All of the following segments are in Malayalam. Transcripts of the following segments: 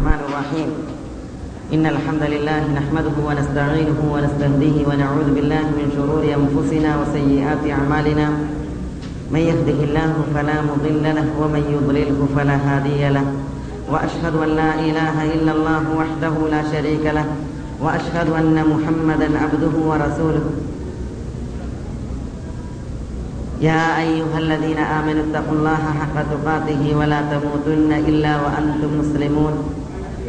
الرحمن الرحيم. إن الحمد لله نحمده ونستعينه ونستهديه ونعوذ بالله من شرور أنفسنا وسيئات أعمالنا. من يهده الله فلا مضل له ومن يضلله فلا هادي له. وأشهد أن لا إله إلا الله وحده لا شريك له. وأشهد أن محمدا عبده ورسوله. يا أيها الذين آمنوا اتقوا الله حق تقاته ولا تموتن إلا وأنتم مسلمون.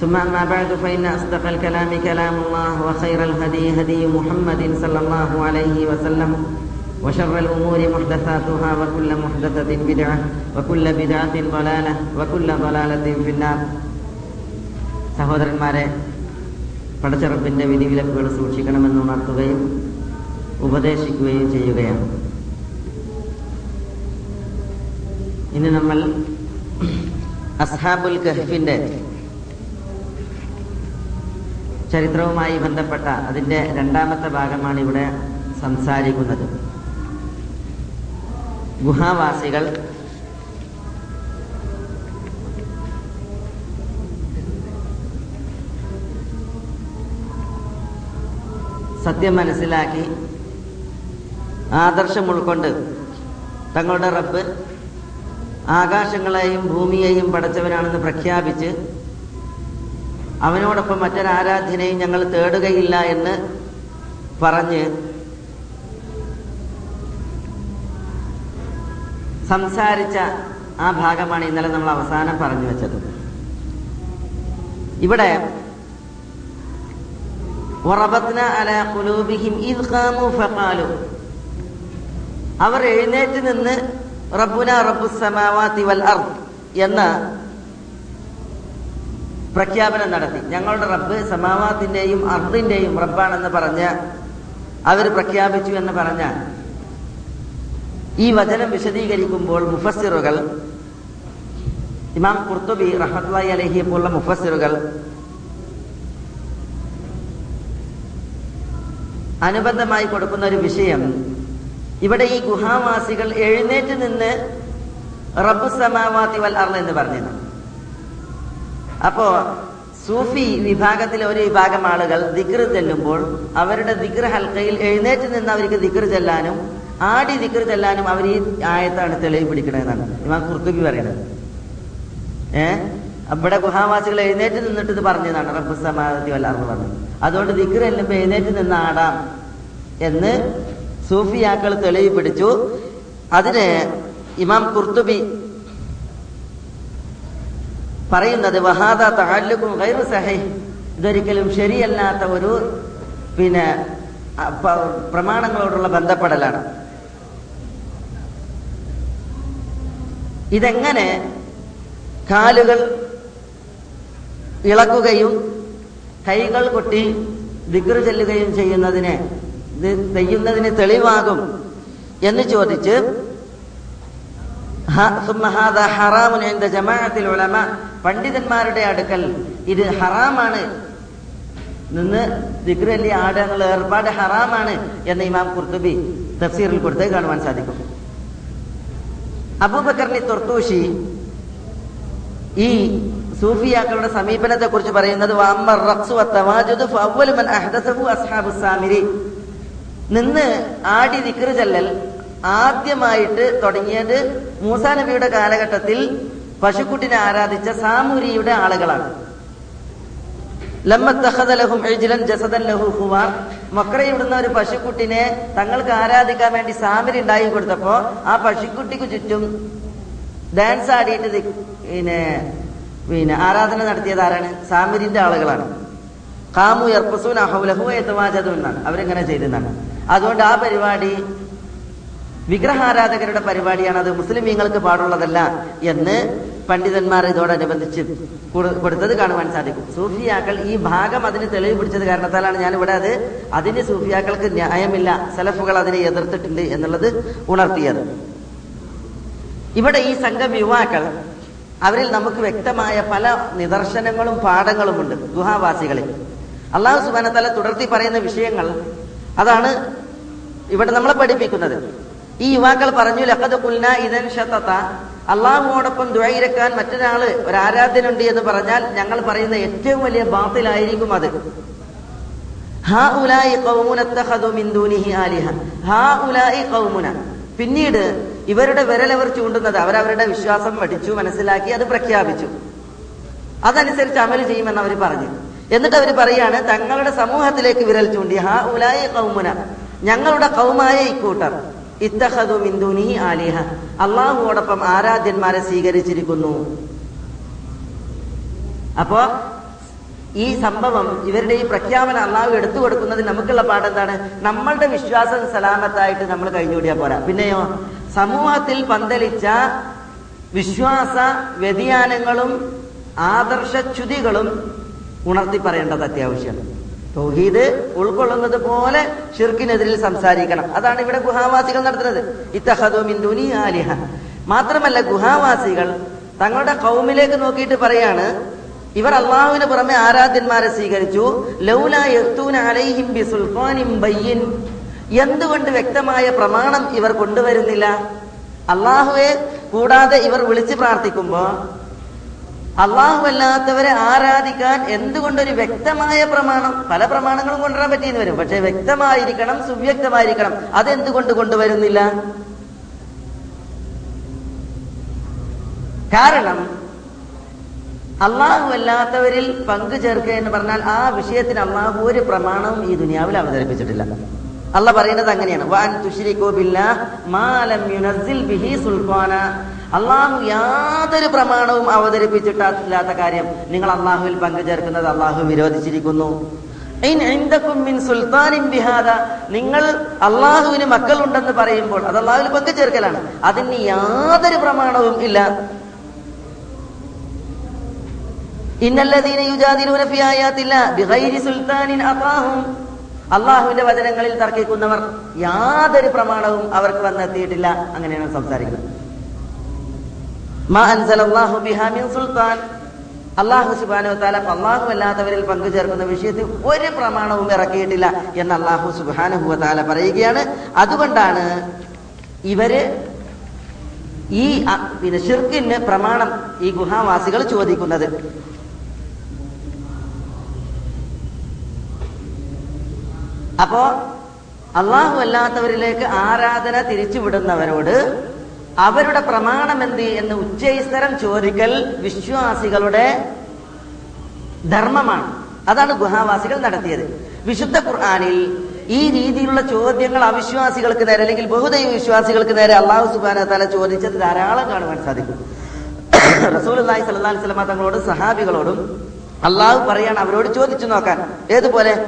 ثم أما بعد فإن أصدق الكلام كلام الله وخير الهدي هدي محمد صلى الله عليه وسلم وشر الأمور محدثاتها وكل محدثة بدعة وكل بدعة ضلالة وكل ضلالة في النار സഹോദരന്മാരെ പടച്ചറപ്പിന്റെ വിധിവിലക്കുകൾ സൂക്ഷിക്കണമെന്ന് ഉണർത്തുകയും ഉപദേശിക്കുകയും ചെയ്യുകയാണ് ഇന്ന് നമ്മൾ അസ്ഹാബുൽ കഹ്ഫിന്റെ ചരിത്രവുമായി ബന്ധപ്പെട്ട അതിന്റെ രണ്ടാമത്തെ ഭാഗമാണ് ഇവിടെ സംസാരിക്കുന്നത്. ഗുഹാവാസികൾ സത്യം മനസ്സിലാക്കി ആദർശം ഉൾക്കൊണ്ട് തങ്ങളുടെ റബ്ബ് ആകാശങ്ങളെയും ഭൂമിയെയും പടച്ചവനാണെന്ന് പ്രഖ്യാപിച്ച് അവനോടൊപ്പം മറ്റൊരാരാധ്യനെയും ഞങ്ങൾ തേടുകയില്ല എന്ന് പറഞ്ഞ് സംസാരിച്ച ആ ഭാഗമാണ് ഇന്നലെ നമ്മൾ അവസാനം പറഞ്ഞു വെച്ചത്. ഇവിടെ അവർ എഴുന്നേറ്റ് നിന്ന് റബ്ബുന റബ്ബു സമാവാത്തി വൽ എന്ന പ്രഖ്യാപനം നടത്തി. ഞങ്ങളുടെ റബ്ബ് സമാവാത്തിന്റെയും അർദിന്റെയും റബ്ബാണെന്ന് പറഞ്ഞ് അവർ പ്രഖ്യാപിച്ചു എന്ന് പറഞ്ഞ ഈ വചനം വിശദീകരിക്കുമ്പോൾ മുഫസ്സിറുകൾ ഇമാം കുർത്തുബി റഹ്മത്തുള്ളി അലഹിയെ പോലുള്ള മുഫസ്സിറുകൾ അനുബന്ധമായി കൊടുക്കുന്ന ഒരു വിഷയം ഇവിടെ ഈ ഗുഹാവാസികൾ എഴുന്നേറ്റ് നിന്ന് റബ്ബ് സമാവാത്തി വൽ അർ എന്ന് പറഞ്ഞത് അപ്പോ സൂഫി വിഭാഗത്തിലെ ഒരു വിഭാഗം ആളുകൾ ദിക്ർ ചെല്ലുമ്പോൾ അവരുടെ ദിക്ർ ഹൽക്കയിൽ എഴുന്നേറ്റ് നിന്ന് അവർക്ക് ദിക്ർ ചെല്ലാനും ആടി ദിക്ർ ചെല്ലാനും അവർ ഈ ആയത്താണ് തെളിവ് പിടിക്കണമെന്നാണ് ഇമാം കുർത്തുബി പറയുന്നത്. ഏ? ഇവിടെ ഗുഹാവാസികൾ എഴുന്നേറ്റ് നിന്നിട്ട് ഇത് പറഞ്ഞതാണ്. റബ്ബു സമാധി വല്ലാർന്ന് പറഞ്ഞത് അതുകൊണ്ട് ദിക്ർ ചെല്ലുമ്പോൾ എഴുന്നേറ്റ് നിന്ന് ആടാം എന്ന് സൂഫിയാക്കൾ തെളിവ് പിടിച്ചു. അതിന് ഇമാം കുർത്തുബി പറയുന്നത് ഗൈറു സഹീഹ് ഇതൊരിക്കലും ശരിയല്ലാത്ത ഒരു പിന്നെ പ്രമാണങ്ങളോടുള്ള ബന്ധപ്പെടലാണ്. ഇതെങ്ങനെ കാലുകൾ ഇളക്കുകയും കൈകൾ കൊട്ടി ദിഗ്ർ ചെല്ലുകയും ചെയ്യുന്നതിന് ചെയ്യുന്നതിന് തെളിവാകും എന്ന് ചോദിച്ച് പണ്ഡിതന്മാരുടെ അടുക്കൽ ഇത് ഹറാമാണ്. നിന്ന് ദിഗ്രല്ലി ആട് എന്നുള്ള ഏർപ്പാട് ഹറാമാണ് എന്ന് ഇമാം കുർത്തുബി തഫ്സീറിൽ കൊടുത്തേ കാണുവാൻ സാധിക്കും. അബൂബക്കറിനി തുർത്തൂഷി ഈ സൂഫിയാക്കളുടെ സമീപനത്തെ കുറിച്ച് പറയുന്നത് നിന്ന് ആടി ദിക്ർ ചെല്ലൽ ആദ്യമായിട്ട് തുടങ്ങിയത് മൂസാ നബിയുടെ കാലഘട്ടത്തിൽ പശുക്കുട്ടിനെ ആരാധിച്ച സാമൂരിയുടെ ആളുകളാണ്. മക്രയിവിടുന്ന ഒരു പശുക്കുട്ടിനെ തങ്ങൾക്ക് ആരാധിക്കാൻ വേണ്ടി സാമരി ഉണ്ടാക്കി കൊടുത്തപ്പോ ആ പശുക്കുട്ടിക്ക് ചുറ്റും ഡാൻസ് ആടിയിട്ട് പിന്നെ പിന്നെ ആരാധന നടത്തിയത് ആരാണ്? സാമരിന്റെ ആളുകളാണ്. കാമു എർപ്പസൂൻ അഹുലഹു എന്നാണ്. അവരെങ്ങനെ ചെയ്തെന്നാണ്. അതുകൊണ്ട് ആ പരിപാടി വിഗ്രഹാരാധകരുടെ പരിപാടിയാണ് അത് മുസ്ലിമീങ്ങൾക്ക് പാടുള്ളതല്ല എന്ന് പണ്ഡിതന്മാർ ഇതോടനുബന്ധിച്ച് കൊടു- കൊടുത്തത് കാണുവാൻ സാധിക്കും. സൂഫിയാക്കൾ ഈ ഭാഗം അതിന് തെളിവ് പിടിച്ചത് കാരണത്താലാണ് ഞാൻ ഇവിടെ അത് അതിന് സൂഫിയാക്കൾക്ക് ന്യായമില്ല. സലഫുകൾ അതിനെ എതിർത്തിട്ടുണ്ട് എന്നുള്ളത് ഉണർത്തിയത്. ഇവിടെ ഈ സംഘം യുവാക്കൾ അവരിൽ നമുക്ക് വ്യക്തമായ പല നിദർശനങ്ങളും പാഠങ്ങളും ഉണ്ട് ഗുഹാവാസികളിൽ. അള്ളാഹു സുബാനത്തല തുടർത്തി പറയുന്ന വിഷയങ്ങൾ അതാണ് ഇവിടെ നമ്മളെ പഠിപ്പിക്കുന്നത്. ഈ യുവാക്കൾ പറഞ്ഞു ലഖദ് കുൽന ഇതൻ ഷത്തത്ത അള്ളാഹുവോടൊപ്പം ദുഴയിരക്കാൻ മറ്റൊരാൾ ഒരു ആരാധനുണ്ട് എന്ന് പറഞ്ഞാൽ ഞങ്ങൾ പറയുന്ന ഏറ്റവും വലിയ ബാത്തിലായിരിക്കും അത്. പിന്നീട് ഇവരുടെ വിരലവർ ചൂണ്ടുന്നത് അവരവരുടെ വിശ്വാസം പഠിച്ചു മനസ്സിലാക്കി അത് പ്രഖ്യാപിച്ചു. അതനുസരിച്ച് അമൽ ചെയ്യുമെന്ന് അവർ പറഞ്ഞു. എന്നിട്ട് അവർ പറയാണ് തങ്ങളുടെ സമൂഹത്തിലേക്ക് വിരൽ ചൂണ്ടി. ഹാ ഉലായി കൗമുന ഞങ്ങളുടെ കൗമായ ഇക്കൂട്ടർ ഇത്തഹദു മിന്ദുനി ആലിഹ. അള്ളാഹുവോടൊപ്പം ആരാധ്യന്മാരെ സ്വീകരിച്ചിരിക്കുന്നു. അപ്പോ ഈ സംഭവം ഇവരുടെ ഈ പ്രഖ്യാപനം അള്ളാഹു എടുത്തു കൊടുക്കുന്നത് നമുക്കുള്ള പാഠം എന്താണ് നമ്മളുടെ വിശ്വാസം സലാമത്തായിട്ട് നമ്മൾ കഴിഞ്ഞുകൂടിയാൽ പോരാ. പിന്നെയോ സമൂഹത്തിൽ പന്തലിച്ച വിശ്വാസ വ്യതിയാനങ്ങളും ആദർശച്യുതികളും ഉണർത്തി പറയേണ്ടത് അത്യാവശ്യമാണ്. തൗഹീദ് ഉൾക്കൊള്ളുന്നത് പോലെ ഷിർക്കിനെതിരിൽ സംസാരിക്കണം. അതാണ് ഇവിടെ ഗുഹാവാസികൾ നടത്തുന്നത്. ഇത്തഹദു മിന്ദുനി ആലിഹ. മാത്രമല്ല ഗുഹാവാസികൾ തങ്ങളുടെ കൗമിലേക്ക് നോക്കിയിട്ട് പറയാണ് ഇവർ അള്ളാഹുവിന് പുറമെ ആരാധ്യന്മാരെ സ്വീകരിച്ചു. എന്തുകൊണ്ട് വ്യക്തമായ പ്രമാണം ഇവർ കൊണ്ടുവരുന്നില്ല? അള്ളാഹുവെ കൂടാതെ ഇവർ വിളിച്ചു പ്രാർത്ഥിക്കുമ്പോ അള്ളാഹു അല്ലാത്തവരെ ആരാധിക്കാൻ എന്തുകൊണ്ടൊരു വ്യക്തമായ പ്രമാണം പല പ്രമാണങ്ങളും കൊണ്ടുവരാൻ പറ്റിയെന്ന് വരും. പക്ഷെ വ്യക്തമായിരിക്കണം സുവ്യക്തമായിരിക്കണം. അതെന്തുകൊണ്ട് കൊണ്ടുവരുന്നില്ല? കാരണം അള്ളാഹു അല്ലാത്തവരിൽ പങ്കു ചേർക്കുക എന്ന് പറഞ്ഞാൽ ആ വിഷയത്തിന് അള്ളാഹു ഒരു പ്രമാണവും ഈ ദുനിയാവിൽ അവതരിപ്പിച്ചിട്ടില്ല. അല്ല പറയുന്നത് അങ്ങനെയാണ്. അള്ളാഹു യാതൊരു പ്രമാണവും അവതരിപ്പിച്ചിട്ടില്ലാത്ത കാര്യം നിങ്ങൾ അള്ളാഹുവിൽ പങ്കു ചേർക്കുന്നത് അള്ളാഹു വിരോധിച്ചിരിക്കുന്നു. നിങ്ങൾ അള്ളാഹുവിന് മക്കളുണ്ടെന്ന് പറയുമ്പോൾ അത് അള്ളാഹുവിൽ പങ്കു ചേർക്കലാണ് അതിന് യാതൊരു പ്രമാണവും ഇല്ല. അള്ളാഹുവിന്റെ വചനങ്ങളിൽ തർക്കിക്കുന്നവർ യാതൊരു പ്രമാണവും അവർക്ക് വന്നെത്തിയിട്ടില്ല. അങ്ങനെയാണ് സംസാരിക്കുന്നത് മാ അൻസലല്ലാഹു ബിഹാ മിൻ സുൽത്താൻ. അള്ളാഹു സുബാനോ താല അള്ളാഹു അല്ലാത്തവരിൽ പങ്കു ചേർക്കുന്ന വിഷയത്തിൽ ഒരു പ്രമാണവും ഇറക്കിയിട്ടില്ല എന്ന് അള്ളാഹു സുബാനഹുവ താല പറയുകയാണ്. അതുകൊണ്ടാണ് ഇവർ ഈ പിന്നെ ഷിർക്കിന് പ്രമാണം ഈ ഗുഹാവാസികൾ ചോദിക്കുന്നത്. അപ്പോ അള്ളാഹു അല്ലാത്തവരിലേക്ക് ആരാധന തിരിച്ചുവിടുന്നവരോട് അവരുടെ പ്രമാണം എന്ത് എന്ന് ഉച്ചൈസ്തരം ചോദിക്കൽ വിശ്വാസികളുടെ ധർമ്മമാണ്. അതാണ് ഗുഹാവാസികൾ നടത്തിയത്. വിശുദ്ധ ഖുർആാനിൽ ഈ രീതിയിലുള്ള ചോദ്യങ്ങൾ അവിശ്വാസികൾക്ക് നേരെ അല്ലെങ്കിൽ ബഹുദൈവ വിശ്വാസികൾക്ക് നേരെ അള്ളാഹു സുബാന തല ചോദിച്ചത് ധാരാളം കാണുവാൻ സാധിക്കും. റസൂൽ അള്ളാഹി സല്ലാ സ്വലമ തങ്ങളോട് സഹാബികളോടും അള്ളാഹു പറയാണ് അവരോട് ചോദിച്ചു നോക്കാൻ. ഏതുപോലെ?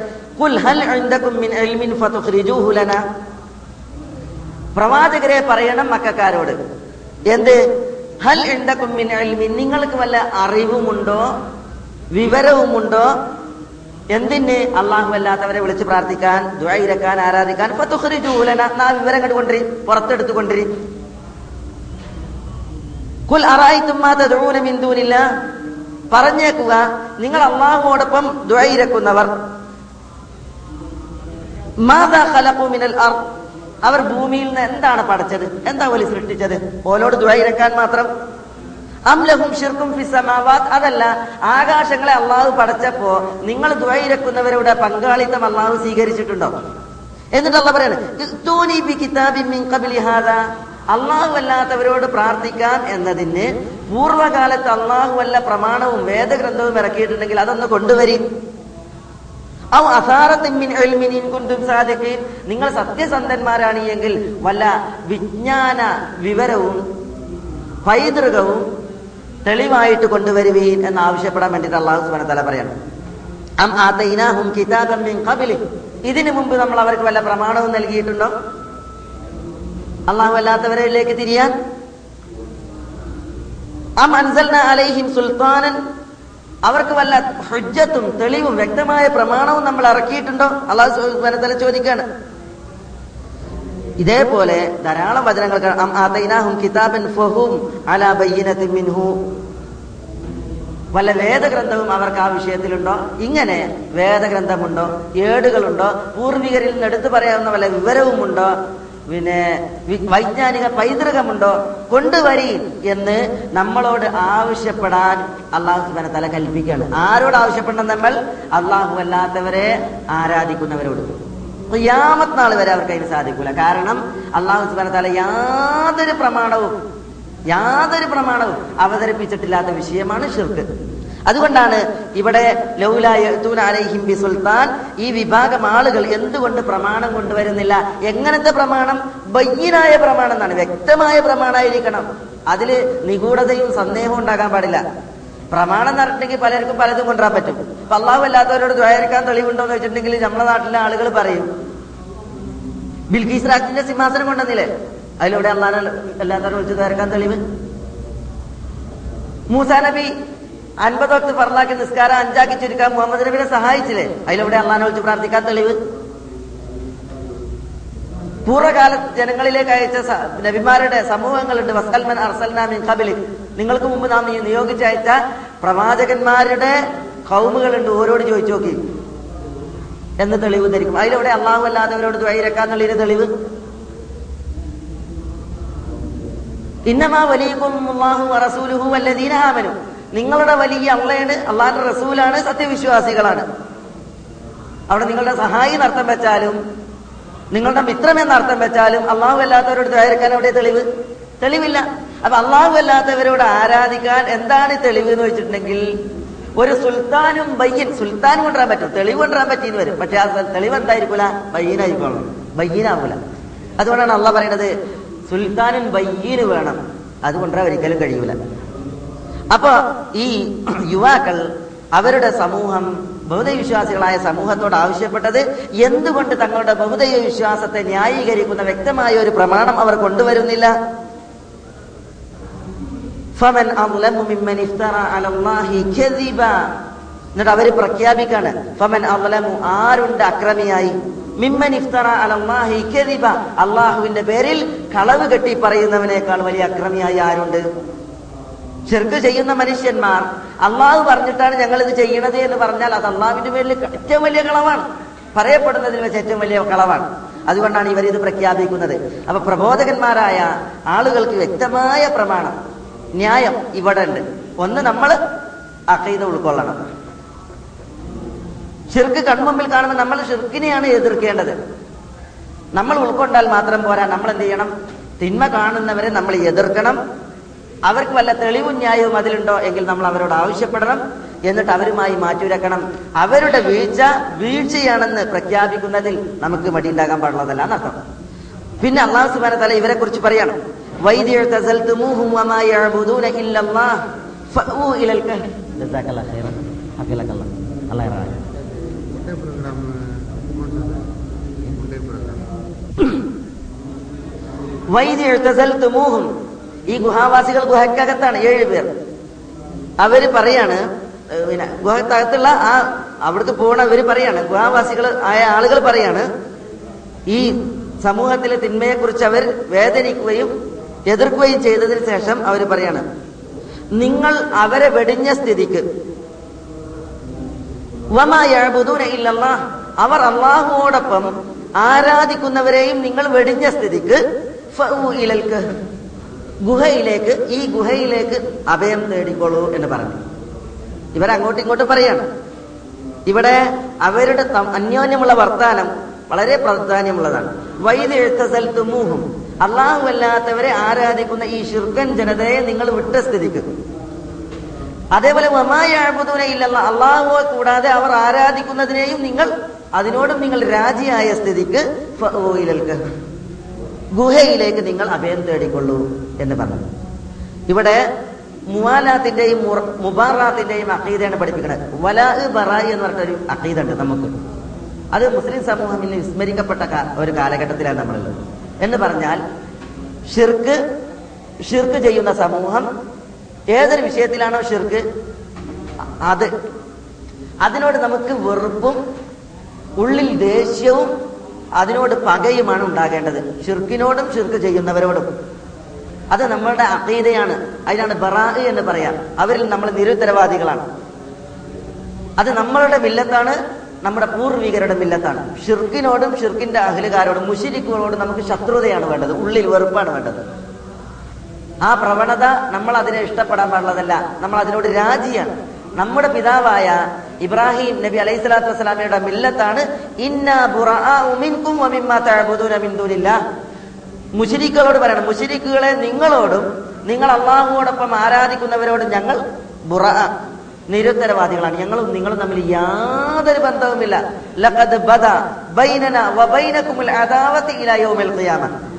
പ്രവാചകരെ പറയണം മക്കാരോട്. എന്ത്? ഹൽ നിങ്ങൾക്ക് വല്ല അറിവുമുണ്ടോ? വിവരവുമുണ്ടോ? എന്തിന്? അള്ളാഹു അല്ലാത്തവരെ വിളിച്ച് പ്രാർത്ഥിക്കാൻ ദ്വൈരക്കാൻ ആരാധിക്കാൻ. ഫതുഖ്രിജൂഹു ലനാ. നാ വിവരം കണ്ടുകൊണ്ടിരി പുറത്തെടുത്തു കൊണ്ടിരി കുൽ അറായിത്തും മാ തദ്ഊന മിൻ ദൂനില്ലാ. പറഞ്ഞേക്കുക നിങ്ങൾ അള്ളാഹുവോടൊപ്പം ദ്വൈരക്കുന്നവർ മാതാ മിനൽ അർദ്. അവർ ഭൂമിയിൽ നിന്ന് എന്താണ് പഠിച്ചത് എന്താ ഓൽ സൃഷ്ടിച്ചത്? ഓലോട് ദുഴയിരക്കാൻ മാത്രം? അംലഹും ഷിർക്കും ഫിസമാവാത് അതല്ല ആകാശങ്ങളെ അള്ളാഹു പടച്ചപ്പോ നിങ്ങൾ ദ്വൈരക്കുന്നവരുടെ പങ്കാളിത്തം അള്ളാഹു സ്വീകരിച്ചിട്ടുണ്ടോ? എന്നിട്ട് അള്ള പറയാണ്. അള്ളാഹു അല്ലാത്തവരോട് പ്രാർത്ഥിക്കാം എന്നതിന് പൂർവകാലത്ത് അള്ളാഹു വല്ല പ്രമാണവും വേദഗ്രന്ഥവും ഇറക്കിയിട്ടുണ്ടെങ്കിൽ അതൊന്ന് കൊണ്ടുവരി. നിങ്ങൾ സത്യസന്ധന്മാരാണ് എങ്കിൽ വല്ല വിജ്ഞാന വിവരവും പൈതൃകവും തെളിവായിട്ട് കൊണ്ടുവരുവീൻ എന്ന് ആവശ്യപ്പെടാൻ വേണ്ടിയിട്ട് അള്ളാഹു സുബാന തല പറയണം. അം ആതൈനാഹും കിതാബൻ മിൻ ഖബ്ലി ഇതിനു മുമ്പ് നമ്മൾ അവർക്ക് വല്ല പ്രമാണവും നൽകിയിട്ടുണ്ടോ? അള്ളാഹു അല്ലാത്തവരിലേക്ക് തിരിയാൻ. അം അലൈഹിം സുൽത്താനൻ അവർക്ക് വല്ല ഹുജ്ജത്തും തെളിവും വ്യക്തമായ പ്രമാണവും നമ്മൾ ഇറക്കിയിട്ടുണ്ടോ? അള്ളാഹു തആല ചോദിക്കാണ്. ഇതേപോലെ ധാരാളം വചനങ്ങൾ വല്ല വേദഗ്രന്ഥവും അവർക്ക് ആ വിഷയത്തിലുണ്ടോ? ഇങ്ങനെ വേദഗ്രന്ഥമുണ്ടോ? ഏടുകളുണ്ടോ? പൂർവികരിൽ നിന്ന് എടുത്തു പറയാവുന്ന വല്ല വിവരവുമുണ്ടോ? പിന്നെ വൈജ്ഞാനിക പൈതൃകമുണ്ടോ? കൊണ്ടുവരി എന്ന് നമ്മളോട് ആവശ്യപ്പെടാൻ അള്ളാഹു സുബാന തല കൽപ്പിക്കുകയാണ്. ആരോട് ആവശ്യപ്പെടണം നമ്മൾ? അള്ളാഹു അല്ലാത്തവരെ ആരാധിക്കുന്നവരോട്. യാമത്ത് നാൾ വരെ അവർക്ക് അതിന് സാധിക്കൂല. കാരണം അള്ളാഹു സുബാന തല യാതൊരു പ്രമാണവും യാതൊരു പ്രമാണവും അവതരിപ്പിച്ചിട്ടില്ലാത്ത വിഷയമാണ് ഷിർക്ക് അതുകൊണ്ടാണ് ഇവിടെ ലൗലായി സുൽത്താൻ ഈ വിഭാഗം ആളുകൾ എന്തുകൊണ്ട് പ്രമാണം കൊണ്ടുവരുന്നില്ല? എങ്ങനത്തെ പ്രമാണം? ബയ്യനായ പ്രമാണം എന്നാണ്. വ്യക്തമായ പ്രമാണമായിരിക്കണം. അതിൽ നിഗൂഢതയും സന്ദേഹവും ഉണ്ടാകാൻ പാടില്ല. പ്രമാണം എന്ന് പലർക്കും പലതും കൊണ്ടുവരാൻ പറ്റും. അപ്പൊ അല്ലാത്തവരോട് ദ്വയരക്കാൻ തെളിവുണ്ടോ എന്ന് വെച്ചിട്ടുണ്ടെങ്കിൽ നമ്മുടെ നാട്ടിലെ ആളുകൾ പറയും. ബിൽഖീസ് രാജിന്റെ സിംഹാസനം കൊണ്ടുവന്നില്ലേ? അതിലൂടെ അള്ളാഹ് എല്ലാത്തവരും വിളിച്ച് ദ്വയരക്കാൻ തെളിവ്. മൂസാ നബി അൻപത് വക്ത് ഫർലാക്കി നിസ്കാരം അഞ്ചാക്കി ചുരുക്കാൻ മുഹമ്മദ് നബിനെ സഹായിച്ചില്ലേ? അതിലൂടെ അള്ളഹാനെ വിളിച്ച് പ്രാർത്ഥിക്കാൻ തെളിവ്. പൂർവകാല ജനങ്ങളിലേക്ക് അയച്ച നബിമാരുടെ സമൂഹങ്ങളുണ്ട്. വസൽമൻ അർസൽനാമിൻ മിൻ ഖബലി നിങ്ങൾക്ക് മുമ്പ് നാം നിയോഗിച്ചയച്ച പ്രവാചകന്മാരുടെ കൗമുകളുണ്ട്. ഓരോട് ചോദിച്ചു നോക്കി. എന്ന് തെളിവ് ധരിക്കും അതിലൂടെ അള്ളാഹു അല്ലാത്തവരോട് ദ്വൈരക്കാന്നുള്ളതിന് തെളിവ്. ഇന്നമാ വലിയക്കും അള്ളാഹു അറസൂലുഹു വല്ലദീന ആമനു. നിങ്ങളുടെ വലിയ അള്ളയാണ് അള്ളാഹിന്റെ റസൂലാണ് സത്യവിശ്വാസികളാണ്. അവിടെ നിങ്ങളുടെ സഹായി നർത്ഥം വെച്ചാലും നിങ്ങളുടെ മിത്രമെന്ന് അർത്ഥം വെച്ചാലും അള്ളാഹു അല്ലാത്തവരോട് തയ്യാറെടുക്കാൻ അവിടെ തെളിവ്? തെളിവില്ല. അപ്പൊ അള്ളാഹു അല്ലാത്തവരോട് ആരാധിക്കാൻ എന്താണ് തെളിവ് എന്ന് വെച്ചിട്ടുണ്ടെങ്കിൽ ഒരു സുൽത്താനും ബയ്യൻ സുൽത്താൻ കൊണ്ടുവരാൻ പറ്റും. തെളിവ് കൊണ്ടുവരാൻ പറ്റിയെന്ന് വരും. പക്ഷെ ആ തെളിവ് എന്തായിരിക്കൂല? ബയ്യനായിരിക്കണം ബയ്യനാവൂല. അതുകൊണ്ടാണ് അള്ളാഹ് പറയുന്നത് സുൽത്താനും ബയ്യന് വേണം. അത് കൊണ്ടുവരാൻ ഒരിക്കലും കഴിയൂല. അപ്പോ ഈ യുവാക്കൾ അവരുടെ സമൂഹം ബൗദ്ധവിശ്വാസികളായ സമൂഹത്തോട് ആവശ്യപ്പെട്ടത് എന്തുകൊണ്ട് തങ്ങളുടെ ബൗദ്ധയ വിശ്വാസത്തെ ന്യായീകരിക്കുന്ന വ്യക്തമായ ഒരു പ്രമാണം അവർ കൊണ്ടുവരുന്നില്ല? എന്നിട്ട് അവർ പ്രഖ്യാപിക്കാണ് ഫമൻ അമലമു ആരുണ്ട് അക്രമിയായി? മിമ്മൻ ഇഫ്തറ അലല്ലാഹി അള്ളാഹുവിന്റെ പേരിൽ കളവ് കെട്ടി പറയുന്നവനേക്കാൾ വലിയ അക്രമിയായി ആരുണ്ട്? ചെറുക്ക് ചെയ്യുന്ന മനുഷ്യന്മാർ അള്ളാഹു പറഞ്ഞിട്ടാണ് ഞങ്ങൾ ഇത് ചെയ്യണത് എന്ന് പറഞ്ഞാൽ അത് അള്ളാഹുവിന്റെ പേരിൽ ഏറ്റവും വലിയ കളവാണ്. പറയപ്പെടുന്നതിൽ വെച്ച് ഏറ്റവും വലിയ കളവാണ്. അതുകൊണ്ടാണ് ഇവർ ഇത് പ്രഖ്യാപിക്കുന്നത്. അപ്പൊ പ്രബോധകന്മാരായ ആളുകൾക്ക് വ്യക്തമായ പ്രമാണം ന്യായം ഇവിടെ ഉണ്ട്. ഒന്ന് നമ്മൾ അക്കൈത ഉൾക്കൊള്ളണം. ഷിർക്ക് കൺമുമ്പിൽ കാണുമ്പോൾ നമ്മൾ ഷിർക്കിനെയാണ് എതിർക്കേണ്ടത്. നമ്മൾ ഉൾക്കൊണ്ടാൽ മാത്രം പോരാ. നമ്മൾ എന്ത് ചെയ്യണം? തിന്മ കാണുന്നവരെ നമ്മൾ എതിർക്കണം. അവർക്ക് വല്ല തെളിവും ന്യായവും അതിലുണ്ടോ എങ്കിൽ നമ്മൾ അവരോട് ആവശ്യപ്പെടണം. എന്നിട്ട് അവരുമായി മാറ്റിവരക്കണം അവരുടെ വീഴ്ച വീഴ്ചയാണെന്ന് പ്രഖ്യാപിക്കുന്നതിൽ നമുക്ക് മടിയുണ്ടാകാൻ പാടുള്ളതല്ല എന്നർത്ഥം. പിന്നെ അള്ളാഹു സുബാന തല ഇവരെ കുറിച്ച് പറയണം. വൈദ്യഴുത്തസൽത്തുമൂഹും ഈ ഗുഹാവാസികൾ ഗുഹയ്ക്കകത്താണ് ഏഴ് പേർ. അവർ പറയാണ് പിന്നെ ഗുഹക്കകത്തുള്ള ആ അവിടുത്തെ പോണവര് പറയാണ് ഗുഹാവാസികൾ ആയ ആളുകൾ പറയാണ് ഈ സമൂഹത്തിലെ തിന്മയെക്കുറിച്ച് അവർ വേദനിക്കുകയും എതിർക്കുകയും ചെയ്തതിന് ശേഷം അവർ പറയാണ് നിങ്ങൾ അവരെ വെടിഞ്ഞ സ്ഥിതിക്ക്. അവർ അള്ളാഹുവോടൊപ്പം ആരാധിക്കുന്നവരെയും നിങ്ങൾ വെടിഞ്ഞ സ്ഥിതിക്ക്. ഗുഹയിലേക്ക് ഈ ഗുഹയിലേക്ക് അഭയം തേടിക്കോളൂ എന്ന് പറഞ്ഞു. ഇവരങ്ങോട്ടും ഇങ്ങോട്ടും പറയാണ്. ഇവിടെ അവരുടെ അന്യോന്യമുള്ള വർത്താനം വളരെ പ്രാധാന്യമുള്ളതാണ്. വൈദ്യഴുത്തസൽത്തുമൂഹും അള്ളാഹു അല്ലാത്തവരെ ആരാധിക്കുന്ന ഈ ഷിർക്കൻ ജനതയെ നിങ്ങൾ വിട്ട സ്ഥിതിക്ക്. അതേപോലെ വമായാഴ്ബുദൂന ഇല്ലല്ല. അള്ളാഹുവെ കൂടാതെ അവർ ആരാധിക്കുന്നതിനെയും നിങ്ങൾ അതിനോടും നിങ്ങൾ രാജിയായ സ്ഥിതിക്ക്. ഗുഹയിലേക്ക് നിങ്ങൾ അഭയം തേടിക്കൊള്ളൂ എന്ന് പറഞ്ഞു. ഇവിടെ മുവാലാത്തിന്റെയും മുബാറാത്തിന്റെയും അക്കീതയാണ് പഠിപ്പിക്കുന്നത് വലാ ബറായി എന്ന് പറഞ്ഞൊരു അക്കീത ഉണ്ട് നമുക്ക്. അത് മുസ്ലിം സമൂഹത്തിൽ വിസ്മരിക്കപ്പെട്ട ഒരു കാലഘട്ടത്തിലാണ് നമ്മളുള്ളത്. എന്ന് പറഞ്ഞാൽ ഷിർക്ക് ഷിർക്ക് ചെയ്യുന്ന സമൂഹം ഏതൊരു വിഷയത്തിലാണോ ഷിർക്ക് അത്. അതിനോട് നമുക്ക് വെറുപ്പും ഉള്ളിൽ ദേഷ്യവും അതിനോട് പകയുമാണ് ഉണ്ടാകേണ്ടത്. ഷിർക്കിനോടും ഷിർക്ക് ചെയ്യുന്നവരോടും. അത് നമ്മളുടെ അക്കീതയാണ് അതിനാണ് ബറാ എന്ന് പറയാം. അവരിൽ നമ്മൾ നിരുത്തരവാദികളാണ്. അത് നമ്മളുടെ മില്ലത്താണ് നമ്മുടെ പൂർവികരുടെ മില്ലത്താണ്. ഷിർക്കിനോടും ഷിർക്കിന്റെ അഖിലുകാരോടും മുഷിരിക്കുകളോടും നമുക്ക് ശത്രുതയാണ് വേണ്ടത്. ഉള്ളിൽ വെറുപ്പാണ് വേണ്ടത്. ആ പ്രവണത നമ്മൾ അതിനെ ഇഷ്ടപ്പെടാൻ പാടുള്ളതല്ല. നമ്മൾ അതിനോട് രാജിയാണ്. നമ്മുടെ പിതാവായ ഇബ്രാഹിം നബി അലൈഹി സ്വലാത്തു വസ്സലാമയുടെ മില്ലത്താണ്. മുശിരിക്കുകളോട് പറയണം. മുഷിരിക്കുകളെ നിങ്ങളോടും നിങ്ങൾ അള്ളാഹുവോടൊപ്പം ആരാധിക്കുന്നവരോടും ഞങ്ങൾ ബുറ നിരുത്തരവാദികളാണ്. ഞങ്ങളും നിങ്ങളും തമ്മിൽ യാതൊരു ബന്ധവുമില്ല.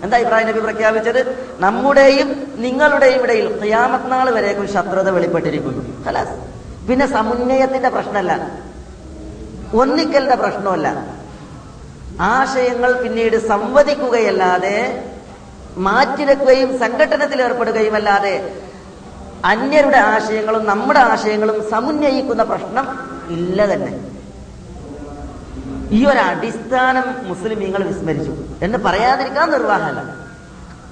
എന്താ ഇബ്രാഹിം നബി പ്രഖ്യാപിച്ചത്? നമ്മുടെയും നിങ്ങളുടെയും ഇടയിൽ ഖിയാമത്ത് നാൾ വരേക്കും ശത്രുത വെളിപ്പെട്ടിരിക്കുന്നു. പിന്നെ സമുന്നയത്തിന്റെ പ്രശ്നമല്ല. ഒന്നിക്കലിന്റെ പ്രശ്നമല്ല. ആശയങ്ങൾ പിന്നീട് സംവദിക്കുകയല്ലാതെ മാറ്റിവെക്കുകയും സംഘടനത്തിൽ ഏർപ്പെടുകയും അല്ലാതെ അന്യരുടെ ആശയങ്ങളും നമ്മുടെ ആശയങ്ങളും സമുന്നയിക്കുന്ന പ്രശ്നം ഇല്ല തന്നെ. ഈ ഒരു അടിസ്ഥാനം മുസ്ലിമീങ്ങൾ വിസ്മരിച്ചു. എന്ന് പറയാതിരിക്കാൻ നിർവാഹമല്ല.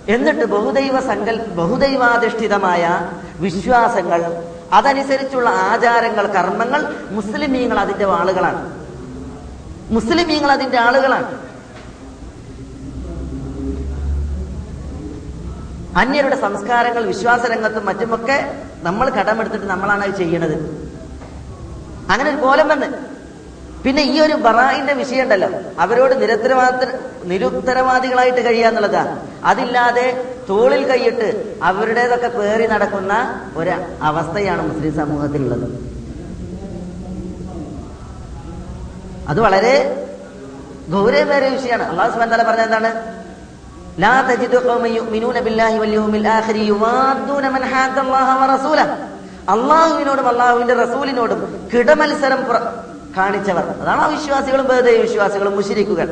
എന്നിട്ട് ബഹുദൈവ സങ്കൽ ബഹുദൈവാധിഷ്ഠിതമായ വിശ്വാസങ്ങൾ അതനുസരിച്ചുള്ള ആചാരങ്ങൾ കർമ്മങ്ങൾ മുസ്ലിമീങ്ങൾ അതിന്റെ ആളുകളാണ്. മുസ്ലിമീങ്ങൾ അതിന്റെ ആളുകളാണ്. അന്യരുടെ സംസ്കാരങ്ങൾ വിശ്വാസ രംഗത്തും മറ്റുമൊക്കെ നമ്മൾ കടമെടുത്തിട്ട് നമ്മളാണ് അത് ചെയ്യണത്. അങ്ങനെ ഒരു കോലം വന്ന് പിന്നെ ഈ ഒരു ബറായിന്റെ വിഷയം ഉണ്ടല്ലോ അവരോട് നിരത്തരവാദ നിരുത്തരവാദികളായിട്ട് കഴിയാന്നുള്ളതാ അതില്ലാതെ തോളിൽ കൈയിട്ട് അവരുടേതൊക്കെ പേറി നടക്കുന്ന ഒരു അവസ്ഥയാണ് മുസ്ലിം സമൂഹത്തിലുള്ളത് അത് വളരെ ഗൗരവമേറിയ വിഷയമാണ് അള്ളാഹു സുബ്ഹാനഹു വതആല പറഞ്ഞ എന്താണ് لا تجد قوما يؤمنون بالله واليوم الآخر يوادون من حاد الله ورسوله അള്ളാഹുവിനോടും അള്ളാഹുവിന്റെ റസൂലിനോടും കിടമത്സരം പ്ര- കാണിച്ചവർ. അതാണ് അവിശ്വാസികളും വിശ്വാസികളും ബഹുദൈവ വിശ്വാസികളും മുഷിരിക്കുകൾ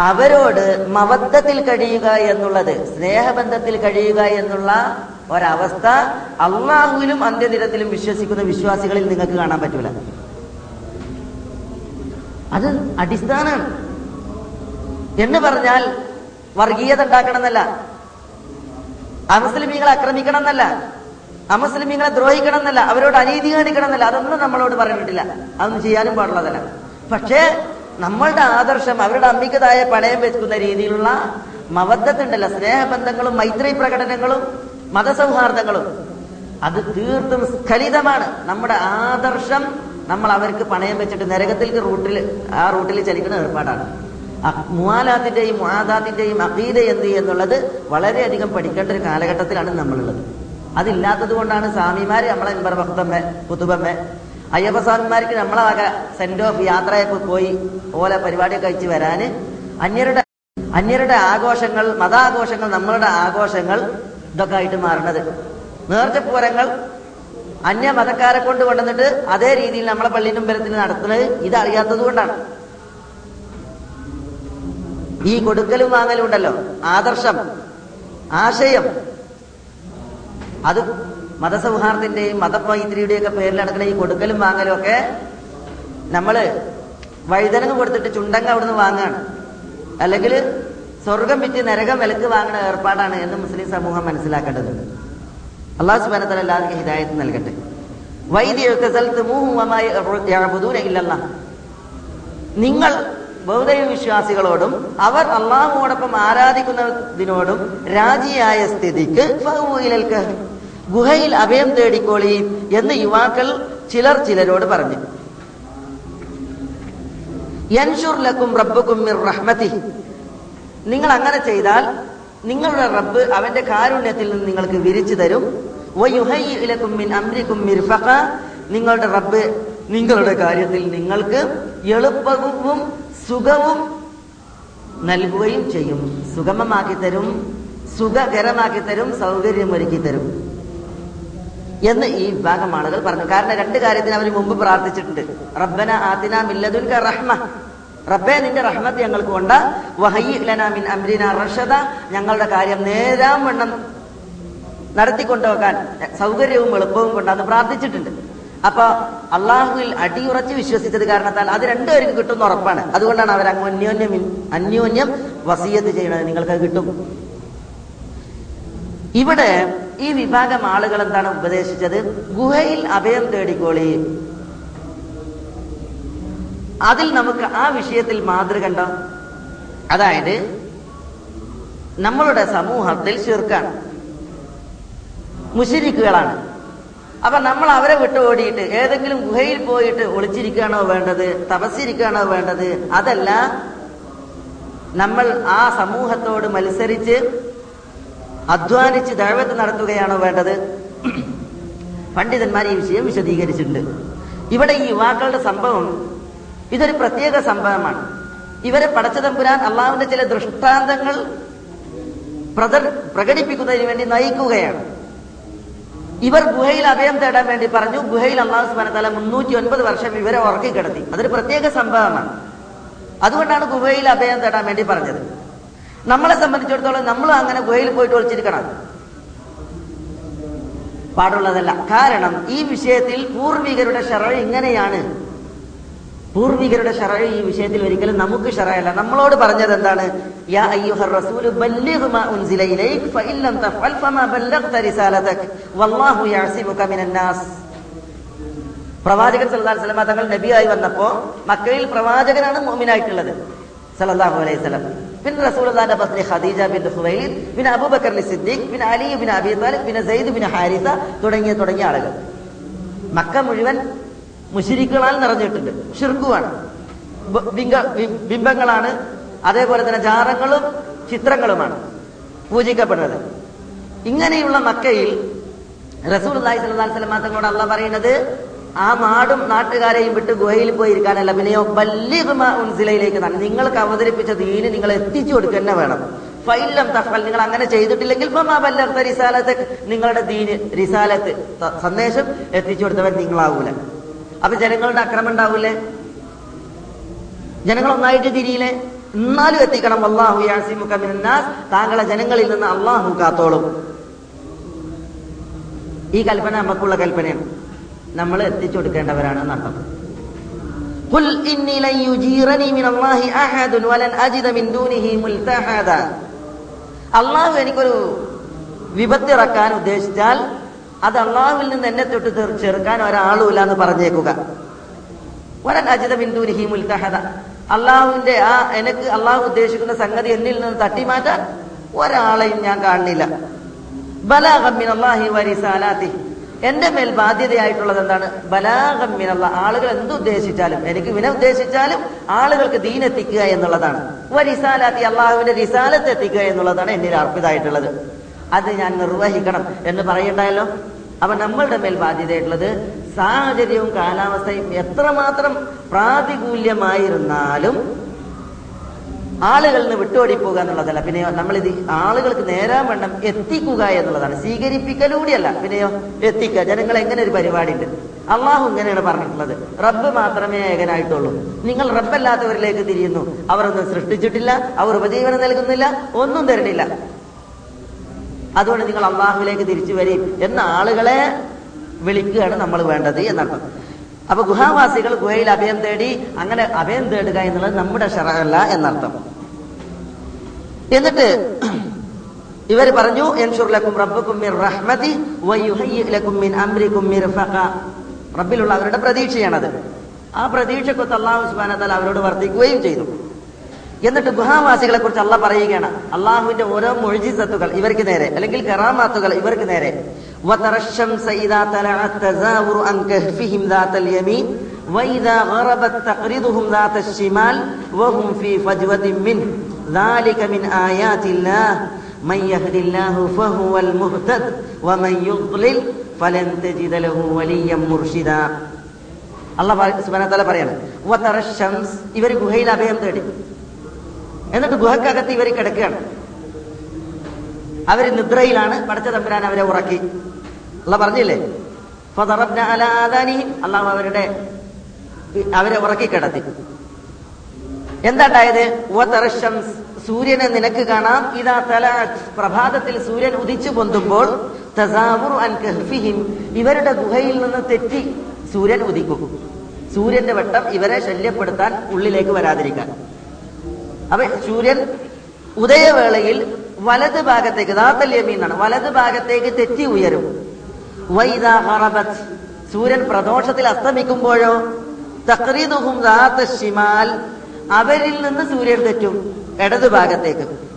അവരോട് മവത്തത്തിൽ കഴിയുക എന്നുള്ളത് സ്നേഹബന്ധത്തിൽ കഴിയുക എന്നുള്ള ഒരവസ്ഥ അള്ളാഹുവിലും അന്ത്യനിരത്തിലും വിശ്വസിക്കുന്ന വിശ്വാസികളിൽ നിങ്ങൾക്ക് കാണാൻ പറ്റൂല. അത് അടിസ്ഥാനമാണ് എന്ന് പറഞ്ഞാൽ വർഗീയത ഉണ്ടാക്കണം എന്നല്ല അമുസ്ലിമീങ്ങളെ ആക്രമിക്കണം എന്നല്ല അമുസ്ലിമീങ്ങളെ ദ്രോഹിക്കണം എന്നല്ല അവരോട് അനീതി കാണിക്കണം എന്നല്ല അതൊന്നും നമ്മളോട് പറഞ്ഞിട്ടില്ല. അതൊന്നും ചെയ്യാനും പാടുള്ളതല്ല പക്ഷേ നമ്മളുടെ ആദർശം അവരുടെ അമ്മിക്കതായ പണയം വെക്കുന്ന രീതിയിലുള്ള മവദ്ധത്തുണ്ടല്ല സ്നേഹബന്ധങ്ങളും മൈത്രി പ്രകടനങ്ങളും മതസൗഹാർദ്ദങ്ങളും. അത് തീർത്തും സ്ഖലിതമാണ്. നമ്മുടെ ആദർശം നമ്മൾ അവർക്ക് പണയം വെച്ചിട്ട് നരകത്തിലേക്ക് റൂട്ടിൽ ആ റൂട്ടിൽ ചലിക്കുന്ന ഏർപ്പാടാണ്. മുവാലാത്തിന്റെയും മുആദാത്തിന്റെയും അഖീദ എന്ത് എന്നുള്ളത് വളരെയധികം പഠിക്കേണ്ട ഒരു കാലഘട്ടത്തിലാണ് നമ്മളുള്ളത്. അതില്ലാത്തത് കൊണ്ടാണ് സ്വാമിമാര് നമ്മളെ ഭക്തമ്മ കുത്തുബമ്മ അയ്യപ്പ സ്വാമിമാർക്ക് നമ്മളെ വക സെന്റ് ഓഫ് യാത്രയൊക്കെ പോയി ഓല പരിപാടിയൊക്കെ കഴിച്ച് വരാന്. അന്യരുടെ അന്യരുടെ ആഘോഷങ്ങൾ മതാഘോഷങ്ങൾ നമ്മളുടെ ആഘോഷങ്ങൾ ഇതൊക്കെ ആയിട്ട് മാറണത്. നേർച്ചപ്പൂരങ്ങൾ അന്യ മതക്കാരെ കൊണ്ട് കൊണ്ടുവന്നിട്ട് അതേ രീതിയിൽ നമ്മളെ പള്ളിയിലും ബലത്തിൽ നടത്തുന്നത് ഇത് അറിയാത്തത് കൊണ്ടാണ്. ഈ കൊടുക്കലും വാങ്ങലും ഉണ്ടല്ലോ. ആദർശം ആശയം അത് മതസൗഹാർദ്ദത്തിന്റെയും പേരിൽ നടക്കുന്ന ഈ കൊടുക്കലും വാങ്ങലും ഒക്കെ നമ്മൾ വഴുതനങ്ങ് കൊടുത്തിട്ട് ചുണ്ടങ്ങ അവിടുന്ന് വാങ്ങാണ്. അല്ലെങ്കിൽ സ്വർഗം വിറ്റ് നരകം വിലക്ക് വാങ്ങുന്ന ഏർപ്പാടാണ് എന്ന് മുസ്ലിം സമൂഹം മനസ്സിലാക്കേണ്ടത്. അള്ളാഹു സുബാനത്തല എല്ലാവർക്കും ഹിദായത്ത് നൽകട്ടെ. വൈദ്യ നിങ്ങൾ ബൗദ്ധിക വിശ്വാസികളോടും അവർ അള്ളാഹുവോടൊപ്പം ആരാധിക്കുന്നതിനോടും രാജിയായ സ്ഥിതിക്ക്. ഗുഹയിൽ അഭയം തേടിക്കോളി എന്ന് യുവാക്കൾ ചിലർ ചിലരോട് പറഞ്ഞു. ലക്കും മിർ റഹ്മതി. നിങ്ങൾ അങ്ങനെ ചെയ്താൽ നിങ്ങളുടെ റബ്ബ് അവന്റെ കാരുണ്യത്തിൽ നിന്ന് നിങ്ങൾക്ക് വിരിച്ചു തരും. നിങ്ങളുടെ റബ്ബ് നിങ്ങളുടെ കാര്യത്തിൽ നിങ്ങൾക്ക് എളുപ്പവും സുഖവും നൽകുകയും ചെയ്യും. സുഗമമാക്കി തരും സുഖകരമാക്കി തരും സൗകര്യമൊരുക്കി തരും. എന്ന് ഈ വിഭാഗം ആളുകൾ പറഞ്ഞു. കാരണം രണ്ട് കാര്യത്തിന് അവർ മുമ്പ് പ്രാർത്ഥിച്ചിട്ടുണ്ട്. റബ്ബന ആദിന മില്ലതുൽ റഹ്മ. റബ്ബെ നിന്റെ റഹ്മത്ത് ഞങ്ങൾക്ക് കൊണ്ട് വഹയ്യി അമ്രീന റഷദ. ഞങ്ങളുടെ കാര്യം നേരാം വണ്ണം നടത്തിക്കൊണ്ടുപോകാൻ സൗകര്യവും എളുപ്പവും കൊണ്ടാന്ന് പ്രാർത്ഥിച്ചിട്ടുണ്ട്. അപ്പൊ അള്ളാഹുവിൽ അടിയുറച്ച് വിശ്വസിച്ചത് കാരണത്താൽ അത് രണ്ടുപേർക്ക് കിട്ടുന്ന ഉറപ്പാണ്. അതുകൊണ്ടാണ് അവർ അന്യോന്യം അന്യോന്യം വസീയത്ത് ചെയ്യണത്. നിങ്ങൾക്ക് കിട്ടും. ഇവിടെ ഈ വിഭാഗം ആളുകൾ എന്താണ് ഉപദേശിച്ചത്? ഗുഹയിൽ അഭയം തേടിക്കോളി. അതിൽ നമുക്ക് ആ വിഷയത്തിൽ മാതൃക ഉണ്ടോ? അതായത് നമ്മളുടെ സമൂഹത്തിൽ ശിർക്കാണ് മുഷിരിക്കുകളാണ്. അപ്പൊ നമ്മൾ അവരെ വിട്ട് ഓടിയിട്ട് ഏതെങ്കിലും ഗുഹയിൽ പോയിട്ട് ഒളിച്ചിരിക്കുകയാണോ വേണ്ടത്? തപസ്സിരിക്കുകയാണോ വേണ്ടത്? അതല്ല നമ്മൾ ആ സമൂഹത്തോട് മത്സരിച്ച് അധ്വാനിച്ച് ദൈവത്ത് നടത്തുകയാണോ വേണ്ടത്? പണ്ഡിതന്മാർ ഈ വിഷയം വിശദീകരിച്ചിട്ടുണ്ട്. ഇവിടെ ഈ യുവാക്കളുടെ സംഭവം ഇതൊരു പ്രത്യേക സംഭവമാണ്. ഇവരെ പടച്ചതമ്പുരാൻ അള്ളാഹുവിന്റെ ചില ദൃഷ്ടാന്തങ്ങൾ പ്രകടിപ്പിക്കുന്നതിന് വേണ്ടി നയിക്കുകയാണ്. ഇവർ ഗുഹയിൽ അഭയം തേടാൻ വേണ്ടി പറഞ്ഞു ഗുഹയിൽ അള്ളാഹു സുബാനത്തല മുന്നൂറ്റി ഒൻപത് വർഷം ഇവരെ ഉറക്കി കിടത്തി അതൊരു പ്രത്യേക സംഭവമാണ്. അതുകൊണ്ടാണ് ഗുഹയിൽ അഭയം തേടാൻ വേണ്ടി പറഞ്ഞത്. നമ്മളെ സംബന്ധിച്ചിടത്തോളം നമ്മളും അങ്ങനെ ഗുഹയിൽ പോയിട്ട് ഒളിച്ചിരിക്കണം. പാടുള്ളതല്ല. കാരണം ഈ വിഷയത്തിൽ പൂർവികരുടെ ഷറ ഇങ്ങനെയാണ്. പൂർവികരുടെ ഷറ ഈ വിഷയത്തിൽ ഒരിക്കലും നമുക്ക് ഷറയല്ല നമ്മളോട് പറഞ്ഞത് എന്താണ്? പ്രവാചകൻ അലൈഹി വസല്ലം തങ്ങൾ നബിയായി വന്നപ്പോ മക്കയിൽ പ്രവാചകനാണ് മോമിനായിട്ടുള്ളത് സല്ലല്ലാഹു അലൈഹി വസല്ലം. പിന്നെ റസൂലിന്റെ പത്നി ഖദീജ ബിൻ ഖുവൈലിദ് പിന്നെ അബൂബക്കർ സിദ്ദീഖ് പിന്നെ അലി ബിൻ അബി താലിബ് പിന്നെ സെയ്ദ് ബിൻ ഹാരിസ തുടങ്ങിയ തുടങ്ങിയ ആളുകൾ. മക്ക മുഴുവൻ മുഷിരിക്കുകളാൽ നിറഞ്ഞിട്ടുണ്ട്. ഷിർക്കുവാണ് ബിംബങ്ങളാണ്. അതേപോലെ തന്നെ ജാറങ്ങളും ചിത്രങ്ങളുമാണ് പൂജിക്കപ്പെടുന്നത്. ഇങ്ങനെയുള്ള മക്കയിൽ റസൂൽ അള്ളാഹി സ്വല്ലല്ലാഹു അലൈഹി വസല്ലം തങ്ങളോട് അല്ല പറയുന്നത് ആ നാടും നാട്ടുകാരെയും വിട്ട് ഗുഹയിൽ പോയി ഇരിക്കാനല്ല പിന്നെയോ ബല്ലിഗ്മാ ഉൻസിലയിലേക്ക് തന്നെ നിങ്ങൾക്ക് അവതരിപ്പിച്ച ദീന് നിങ്ങൾ എത്തിച്ചു കൊടുക്കുക തന്നെ വേണം. ഫൈലം തഫൽ നിങ്ങൾ അങ്ങനെ ചെയ്തിട്ടില്ലെങ്കിൽ റിസാലത്ത് നിങ്ങളുടെ ദീന് റിസാലത്ത് സന്ദേശം എത്തിച്ചു കൊടുത്തവൻ നിങ്ങളാവൂല. അപ്പൊ ജനങ്ങളുടെ അക്രമം ഉണ്ടാവൂലേ? ജനങ്ങൾ ഒന്നായിട്ട് തിരിയില്ലേ? എന്നാലും എത്തിക്കണം. അള്ളാഹു യാസിമുക മിനന്നാസ്. താങ്കളെ ജനങ്ങളിൽ നിന്ന് അള്ളാഹു കാത്തോളും. ഈ കൽപ്പന നമുക്കുള്ള കൽപ്പനയാണ്. നമ്മൾ എത്തിച്ചു കൊടുക്കേണ്ടവരാണ് എന്നർത്ഥം قل إني لن يجيرني من الله أحد ولن أجد من دونه ملتحدا അള്ളാഹു എനിക്കൊരു വിപത്തിറക്കാൻ ഉദ്ദേശിച്ചാൽ അത് അള്ളാഹുവിൽ നിന്ന് എന്നെ തൊട്ട് തീർ- ചെറുക്കാൻ ഒരാളുമില്ല എന്ന് പറഞ്ഞേക്കുക വരൻ അജിത ബിന്ദുനിഹി മുൽത്തഹദ അള്ളാഹുവിന്റെ ആ എനിക്ക് അള്ളാഹു ഉദ്ദേശിക്കുന്ന സംഗതി എന്നിൽ നിന്ന് തട്ടിമാറ്റാൻ ഒരാളെയും ഞാൻ കാണുന്നില്ല ബലാഗമ്മിൻ അള്ളാഹി വരിസാലാത്തി എന്റെ മേൽ ബാധ്യതയായിട്ടുള്ളത് എന്താണ്? ബലാഗമ്മിനുള്ള ആളുകൾ എന്തുദ്ദേശിച്ചാലും എനിക്ക് വിന ഉദ്ദേശിച്ചാലും ആളുകൾക്ക് ദീനെത്തിക്കുക എന്നുള്ളതാണ്. വരിസാലാത്തി അള്ളാഹുവിന്റെ റിസാലത്ത് എത്തിക്കുക എന്നുള്ളതാണ് എന്നിൽ അർപ്പിതമായിട്ടുള്ളത് അത് ഞാൻ നിർവഹിക്കണം എന്ന് പറയണ്ടല്ലോ അപ്പൊ നമ്മളുടെ മേൽ ബാധ്യതയായിട്ടുള്ളത് സാഹചര്യവും കാലാവസ്ഥയും എത്രമാത്രം പ്രാതികൂല്യമായിരുന്നാലും ആളുകളിൽ നിന്ന് വിട്ടുഓടിപ്പോകുക എന്നുള്ളതല്ല. പിന്നെയോ നമ്മളിത് ആളുകൾക്ക് നേരാൻ വണ്ണം എത്തിക്കുക എന്നുള്ളതാണ്. സ്വീകരിപ്പിക്കലൂടെയല്ല. പിന്നെയോ എത്തിക്കുക. ജനങ്ങൾ എങ്ങനെ ഒരു പരിപാടി ഉണ്ട് അള്ളാഹു ഇങ്ങനെയാണ് പറഞ്ഞിട്ടുള്ളത്. റബ്ബ് മാത്രമേ ഏകനായിട്ടുള്ളൂ. നിങ്ങൾ റബ്ബല്ലാത്തവരിലേക്ക് തിരിയുന്നു. അവരൊന്നും സൃഷ്ടിച്ചിട്ടില്ല. അവർ ഉപജീവനം നൽകുന്നില്ല. ഒന്നും തരുന്നില്ല. അതുകൊണ്ട് നിങ്ങൾ അള്ളാഹുവിലേക്ക് തിരിച്ചു വരും എന്ന ആളുകളെ വിളിക്കുകയാണ് നമ്മൾ വേണ്ടത് എന്നർത്ഥം. അപ്പൊ ഗുഹാവാസികൾ ഗുഹയിൽ അഭയം തേടി അങ്ങനെ അഭയം തേടുക എന്നുള്ളത് നമ്മുടെ ഷറല്ല എന്നർത്ഥം. എന്നിട്ട് ഇവർ പറഞ്ഞു എൻഷുർലക്കും റബ്ബക്കും മിർ റഹ്മതി വയുഹയ്യിലക്കും മിൻ അംരിക്കും മിർഫഖ റബ്ബിലുള്ള അവരുടെ പ്രതീക്ഷയാണത് ആ പ്രതീക്ഷക്കൊത്ത് അള്ളാഹു സുബ്ഹാനഹു വ തആല അവരോട് വർദ്ധിക്കുകയും ചെയ്തു എന്നിട്ട് ഗുഹാവാസികളെ കുറിച്ച് അല്ല പറയുകയാണ് അള്ളാഹുവിന്റെ ഓരോ മൊഴിജിസത്തുകൾ ഇവർക്ക് നേരെ അല്ലെങ്കിൽ കറാമാത്തുകൾ ഇവർക്ക് നേരെ وترى الشمس إذا طلعت تزاور عن كهفهم ذات اليمين وإذا غربت تقرضهم ذات الشمال وهم في فجوة منه ذلك من آيات الله من يهد الله فهو المهتد ومن يضلل فلن تجد له وليا مرشدا അള്ളാഹ് സുബാന തല പറയാണ് വതറ ഷംസ് ഇവർ ഗുഹയിൽ അഭയം തേടി എന്നിട്ട് ഗുഹക്കകത്ത് ഇവർ കിടക്കുകയാണ് അവര് നിദ്രയിലാണ് പടച്ച തമ്പുരാൻ അവരെ ഉറക്കി അല്ല പറഞ്ഞില്ലേ ഫദറബ്ന അലാ ആദാനിഹിം അള്ളാഹു അവരുടെ അവരെ ഉറക്കി കിടത്തി എന്താണ്ടായത്? സൂര്യനെ നിനക്ക് കാണാം. ഇതാ തല പ്രഭാതത്തിൽ സൂര്യൻ ഉദിച്ചു പൊന്തുമ്പോൾ കഹ്ഫിഹിം. ഇവരുടെ ഗുഹയിൽ നിന്ന് തെറ്റി സൂര്യൻ ഉദിക്കും. സൂര്യന്റെ വട്ടം ഇവരെ ശല്യപ്പെടുത്താൻ ഉള്ളിലേക്ക് വരാതിരിക്കാൻ. അപ്പൊ സൂര്യൻ ഉദയവേളയിൽ വലത് ഭാഗത്തേക്ക് ദാത്തല്യമീന്നാണ് വലത് ഭാഗത്തേക്ക് തെറ്റി ഉയരും. സൂര്യൻ പ്രദോഷത്തിൽ അസ്തമിക്കുമ്പോഴോ? തക്രീദുഹും അവരിൽ നിന്ന് സൂര്യൻ തെറ്റും ഇടതു ഭാഗത്തേക്ക്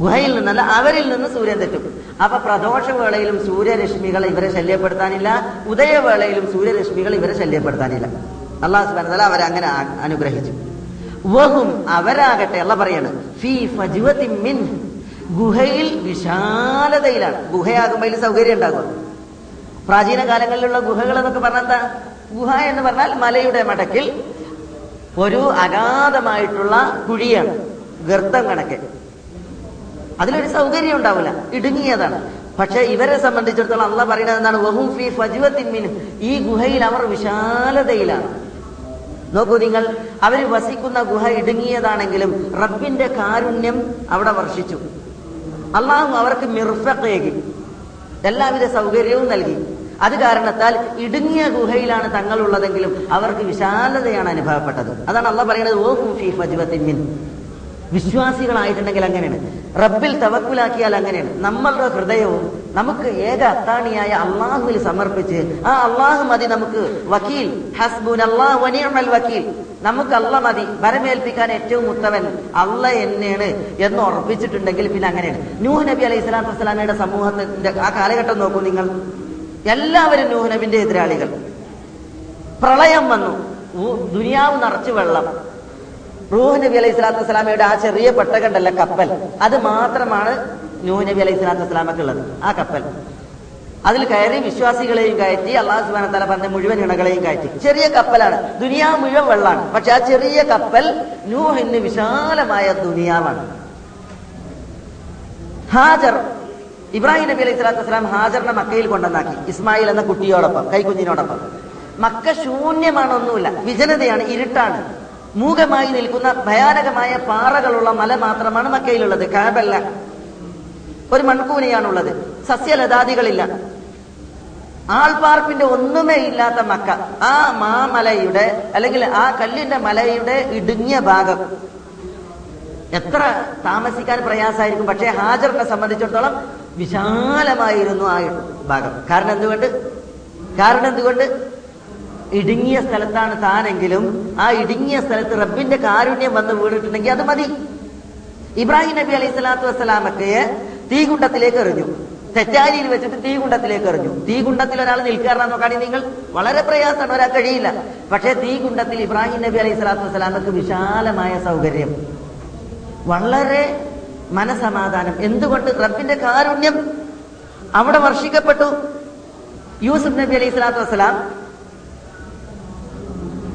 ഗുഹയിൽ നിന്നല്ല അവരിൽ നിന്ന് സൂര്യൻ തെറ്റും. അപ്പൊ പ്രദോഷവേളയിലും സൂര്യരശ്മികൾ ഇവരെ ശല്യപ്പെടുത്താനില്ല ഉദയവേളയിലും സൂര്യരശ്മികൾ ഇവരെ ശല്യപ്പെടുത്താനില്ല. അള്ളാഹു സുബാന അവരെ അങ്ങനെ അനുഗ്രഹിച്ചു. വഹും അവരാകട്ടെ അല്ല പറയാണ് ഫീ മിൻ ഗുഹയിൽ വിശാലതയിലാണ്. ഗുഹയാകുമ്പോൾ അതിൽ സൗകര്യം ഉണ്ടാകും. പ്രാചീന കാലങ്ങളിലുള്ള ഗുഹകൾ എന്നൊക്കെ പറഞ്ഞാൽ എന്താ? ഗുഹ എന്ന് പറഞ്ഞാൽ മലയുടെ മടക്കിൽ ഒരു അഗാധമായിട്ടുള്ള കുഴിയാണ് ഗർത്തം കണക്കെ. അതിലൊരു സൗകര്യം ഉണ്ടാവില്ല ഇടുങ്ങിയതാണ്. പക്ഷെ ഇവരെ സംബന്ധിച്ചിടത്തോളം അള്ള പറയുന്നത് എന്താണ്? വഹും ഫി ഫജ്വത്തിൻ ഈ ഗുഹയിൽ അവർ വിശാലതയിലാണ്. നോക്കൂ നിങ്ങൾ അവർ വസിക്കുന്ന ഗുഹ ഇടുങ്ങിയതാണെങ്കിലും റബ്ബിന്റെ കാരുണ്യം അവിടെ വർഷിച്ചു. അള്ളാഹു അവർക്ക് മിർഫക്കേകി എല്ലാവിധ സൗകര്യവും നൽകി. അത് കാരണത്താൽ ഇടുങ്ങിയ ഗുഹയിലാണ് തങ്ങളുള്ളതെങ്കിലും അവർക്ക് വിശാലതയാണ് അനുഭവപ്പെട്ടത്. അതാണ് അള്ള പറയുന്നത് ഓ ഫി ഫജ്വത്തിൻ വിശ്വാസികളായിട്ടുണ്ടെങ്കിൽ അങ്ങനെയാണ്. റബ്ബിൽ തവക്കുലാക്കിയാൽ അങ്ങനെയാണ്. നമ്മളുടെ ഹൃദയവും നമുക്ക് ഏക അത്താണിയായ അള്ളാഹുവിൽ സമർപ്പിച്ച് ആ അള്ളാഹു മതി നമുക്ക്. വക്കീൽ ഹസ്ബുൻ അള്ളാഹു വക്കീൽ. നമുക്ക് അള്ള മതി. വരമേൽപ്പിക്കാൻ ഏറ്റവും ഉത്തമൻ അള്ള എന്നെയാണ് എന്ന് ഉറപ്പിച്ചിട്ടുണ്ടെങ്കിൽ പിന്നെ അങ്ങനെയാണ്. നൂഹ് നബി അലൈഹി സ്വലാത്തു വസ്സലാമയുടെ സമൂഹത്തിന്റെ ആ കാലഘട്ടം നോക്കൂ നിങ്ങൾ. എല്ലാവരും നൂഹ് നബിന്റെ എതിരാളികൾ. പ്രളയം വന്നു. ദുനിയാവ് നിറച്ചു വെള്ളം. റൂഹ് നബി അലൈഹി സ്വലാത്തു വസ്സലാമയുടെ ആ ചെറിയ പെട്ടകണ്ടല്ല കപ്പൽ. അത് മാത്രമാണ് നൂഹ് നബി അലൈഹി സ്വലാത്തു വസ്സലാമക്ക് ഉള്ളത് ആ കപ്പൽ. അതിൽ കയറി വിശ്വാസികളെയും കയറ്റി അള്ളാഹു സുബാന തല പറഞ്ഞ മുഴുവൻ ഇണകളെയും കയറ്റി. ചെറിയ കപ്പലാണ്. ദുനിയാവ് മുഴുവൻ വെള്ളമാണ് പക്ഷെ ആ ചെറിയ കപ്പൽ നൂഹിന് വിശാലമായ ദുനിയാവാണ്. ഹാജർ ഇബ്രാഹിം നബി അലൈഹി സ്വലാത്തു വസ്സലാം ഹാജറിനെ മക്കയിൽ കൊണ്ടുവന്നാക്കി. ഇസ്മായിൽ എന്ന കുട്ടിയോടൊപ്പം കൈക്കുഞ്ഞിനോടൊപ്പം. മക്ക ശൂന്യമാണ് ഒന്നുമില്ല വിജനതയാണ് ഇരുട്ടാണ്. മൂകമായി നിൽക്കുന്ന ഭയാനകമായ പാറകളുള്ള മല മാത്രമാണ് മക്കയിലുള്ളത് കാബല്ല. ഒരു മൺകൂനയാണുള്ളത് സസ്യലതാദികളില്ല. ആൾപാർപ്പിന്റെ ഒന്നുമേ ഇല്ലാത്ത മക്ക. ആ മാമലയുടെ അല്ലെങ്കിൽ ആ കല്ലിന്റെ മലയുടെ ഇടുങ്ങിയ ഭാഗം. എത്ര താമസിക്കാൻ പ്രയാസമായിരിക്കും. പക്ഷേ ഹാജറിനെ സംബന്ധിച്ചിടത്തോളം വിശാലമായിരുന്നു ആ ഭാഗം. കാരണം എന്തുകൊണ്ട്? കാരണം എന്തുകൊണ്ട്? ഇടുങ്ങിയ സ്ഥലത്താണ് താനെങ്കിലും ആ ഇടുങ്ങിയ സ്ഥലത്ത് റബ്ബിന്റെ കാരുണ്യം വന്ന് വീണിട്ടുണ്ടെങ്കിൽ അത് മതി. ഇബ്രാഹിം നബി അലൈഹി സ്വലാത്തു വസ്സലാമൊക്കെ തീകുണ്ടത്തിലേക്ക് എറിഞ്ഞു. തെറ്റാരിയിൽ വെച്ചിട്ട് തീകുണ്ടത്തിലേക്ക് എറിഞ്ഞു. തീകുണ്ടത്തിൽ ഒരാൾ നിൽക്കാറാ നോക്കുകയാണെങ്കിൽ നിങ്ങൾ വളരെ പ്രയാസമാണ് ഒരാൾ കഴിയില്ല. പക്ഷേ തീകുണ്ടത്തിൽ ഇബ്രാഹിം നബി അലൈഹി സ്വലാത്തു വസ്സലാമക്ക് വിശാലമായ സൗകര്യം. വളരെ മനസമാധാനം. എന്തുകൊണ്ട് റബ്ബിന്റെ കാരുണ്യം അവിടെ വർഷിക്കപ്പെട്ടു? യൂസുഫ് നബി അലൈഹി സ്വലാത്തു വസ്സലാം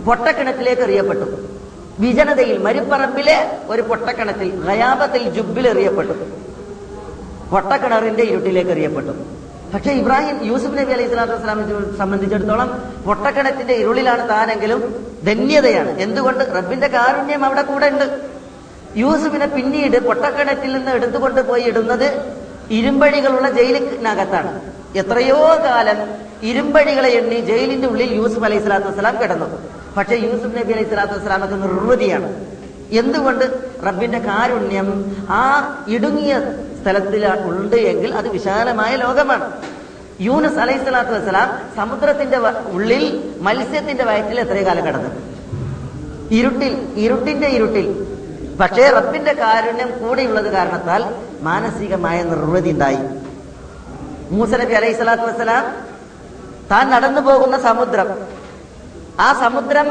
പൊട്ടക്കിണറ്റിലേക്ക് എറിയപ്പെട്ടു. വിജനതയിൽ മരുപ്പറമ്പിലെ ഒരു പൊട്ടക്കിണറ്റിൽ ഗയാബത്തിൽ ജുബിൽ എറിയപ്പെട്ടു. പൊട്ടക്കിണറിന്റെ ഇരുട്ടിലേക്ക് എറിയപ്പെട്ടു. പക്ഷെ ഇബ്രാഹിം യൂസുഫ് നബി അലൈഹി സ്വലാത്തു വസ്സലാമിനെ സംബന്ധിച്ചിടത്തോളം പൊട്ടക്കിണറ്റിന്റെ ഇരുളിലാണ് താനെങ്കിലും ധന്യതയാണ്. എന്തുകൊണ്ട്? റബ്ബിന്റെ കാരുണ്യം അവിടെ കൂടെ ഉണ്ട് യൂസുഫിനെ പിന്നീട് പൊട്ടക്കിണറ്റിൽ നിന്ന് എടുത്തുകൊണ്ട് പോയി ഇടുന്നത് ഇരുമ്പഴികളുള്ള ജയിലിനകത്താണ്. എത്രയോ കാലം ഇരുമ്പഴികളെ എണ്ണി ജയിലിന്റെ ഉള്ളിൽ യൂസുഫ് അലൈഹി സ്വലാത്തു വസ്സലാം കിടന്നു. പക്ഷെ യൂസുഫ് നബി അലൈഹി സ്വലാത്തു വസ്സലാമൊക്കെ നിർവൃതിയാണ്. എന്തുകൊണ്ട്? റബ്ബിന്റെ കാരുണ്യം ആ ഇടുങ്ങിയ സ്ഥലത്തിൽ ഉണ്ട് എങ്കിൽ അത് വിശാലമായ ലോകമാണ്. യൂനസ് അലൈഹി സ്വലാത്തു വസ്സലാം സമുദ്രത്തിന്റെ ഉള്ളിൽ മത്സ്യത്തിന്റെ വയറ്റിൽ എത്രയോ കാലം കിടന്നു. ഇരുട്ടിൽ ഇരുട്ടിന്റെ ഇരുട്ടിൽ പക്ഷേ റബ്ബിന്റെ കാരുണ്യം കൂടെയുള്ളത് കാരണത്താൽ മാനസികമായ നിർവൃതി ഉണ്ടായി. മൂസനബി അലൈഹി സ്വലാത്തു വസ്സലാം താൻ നടന്നു പോകുന്ന സമുദ്രം. ആ സമുദ്രം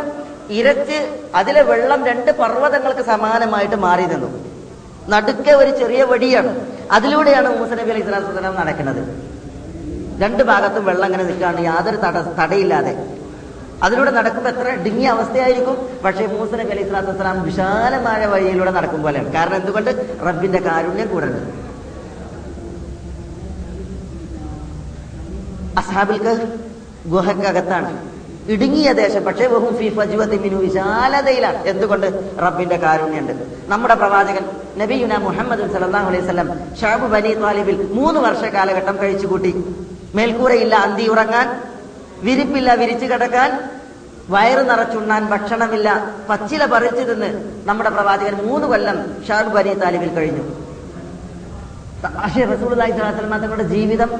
ഇരച്ച് അതിലെ വെള്ളം രണ്ട് പർവതങ്ങൾക്ക് സമാനമായിട്ട് മാറി നിന്നു. നടുക്കെ ഒരു ചെറിയ വടിയാണ്. അതിലൂടെയാണ് മൂസനബി അലൈഹി സ്വലാത്തു വസ്സലാം നടക്കുന്നത്. രണ്ട് ഭാഗത്തും വെള്ളം അങ്ങനെ നിൽക്കാണ്ട് യാതൊരു തട തടയില്ലാതെ. അതിലൂടെ നടക്കുമ്പോൾ എത്ര ഡിങ്ങിയ അവസ്ഥയായിരിക്കും. പക്ഷേ മൂസ നബി അലൈഹി സ്വലാത്തു വസ്സലാം വിശാലമായ വഴിയിലൂടെ നടക്കും പോലെയാണ് കാരണം എന്തുകൊണ്ട്? റബ്ബിന്റെ കാരുണ്യം കൂടെ അസാബിൽക്ക് അസാബിൽ ഗുഹക്കകത്താണ്. ഇടുങ്ങിയ ദേശം പക്ഷേ വഹും ഫി വിശാലതയിലാണ്. എന്തുകൊണ്ട്? റബ്ബിന്റെ കാരുണ്യുണ്ട് നമ്മുടെ പ്രവാചകൻ നബിയുന മുഹമ്മദ് സല്ലല്ലാഹു അലൈഹി വസല്ലം ഷാബു ബനി താലിബിൽ മൂന്ന് വർഷ കാലഘട്ടം കഴിച്ചുകൂട്ടി. മേൽക്കൂരയില്ല അന്തി ഉറങ്ങാൻ വിരിപ്പില്ല വിരിച്ചു കിടക്കാൻ വയറ് നിറച്ചുണ്ണാൻ ഭക്ഷണമില്ല. പച്ചില പറിച്ചു തിന്ന് നമ്മുടെ പ്രവാചകൻ മൂന്ന് കൊല്ലം ഷാബു ബനി താലിബിൽ കഴിഞ്ഞു. തങ്ങളുടെ ജീവിതം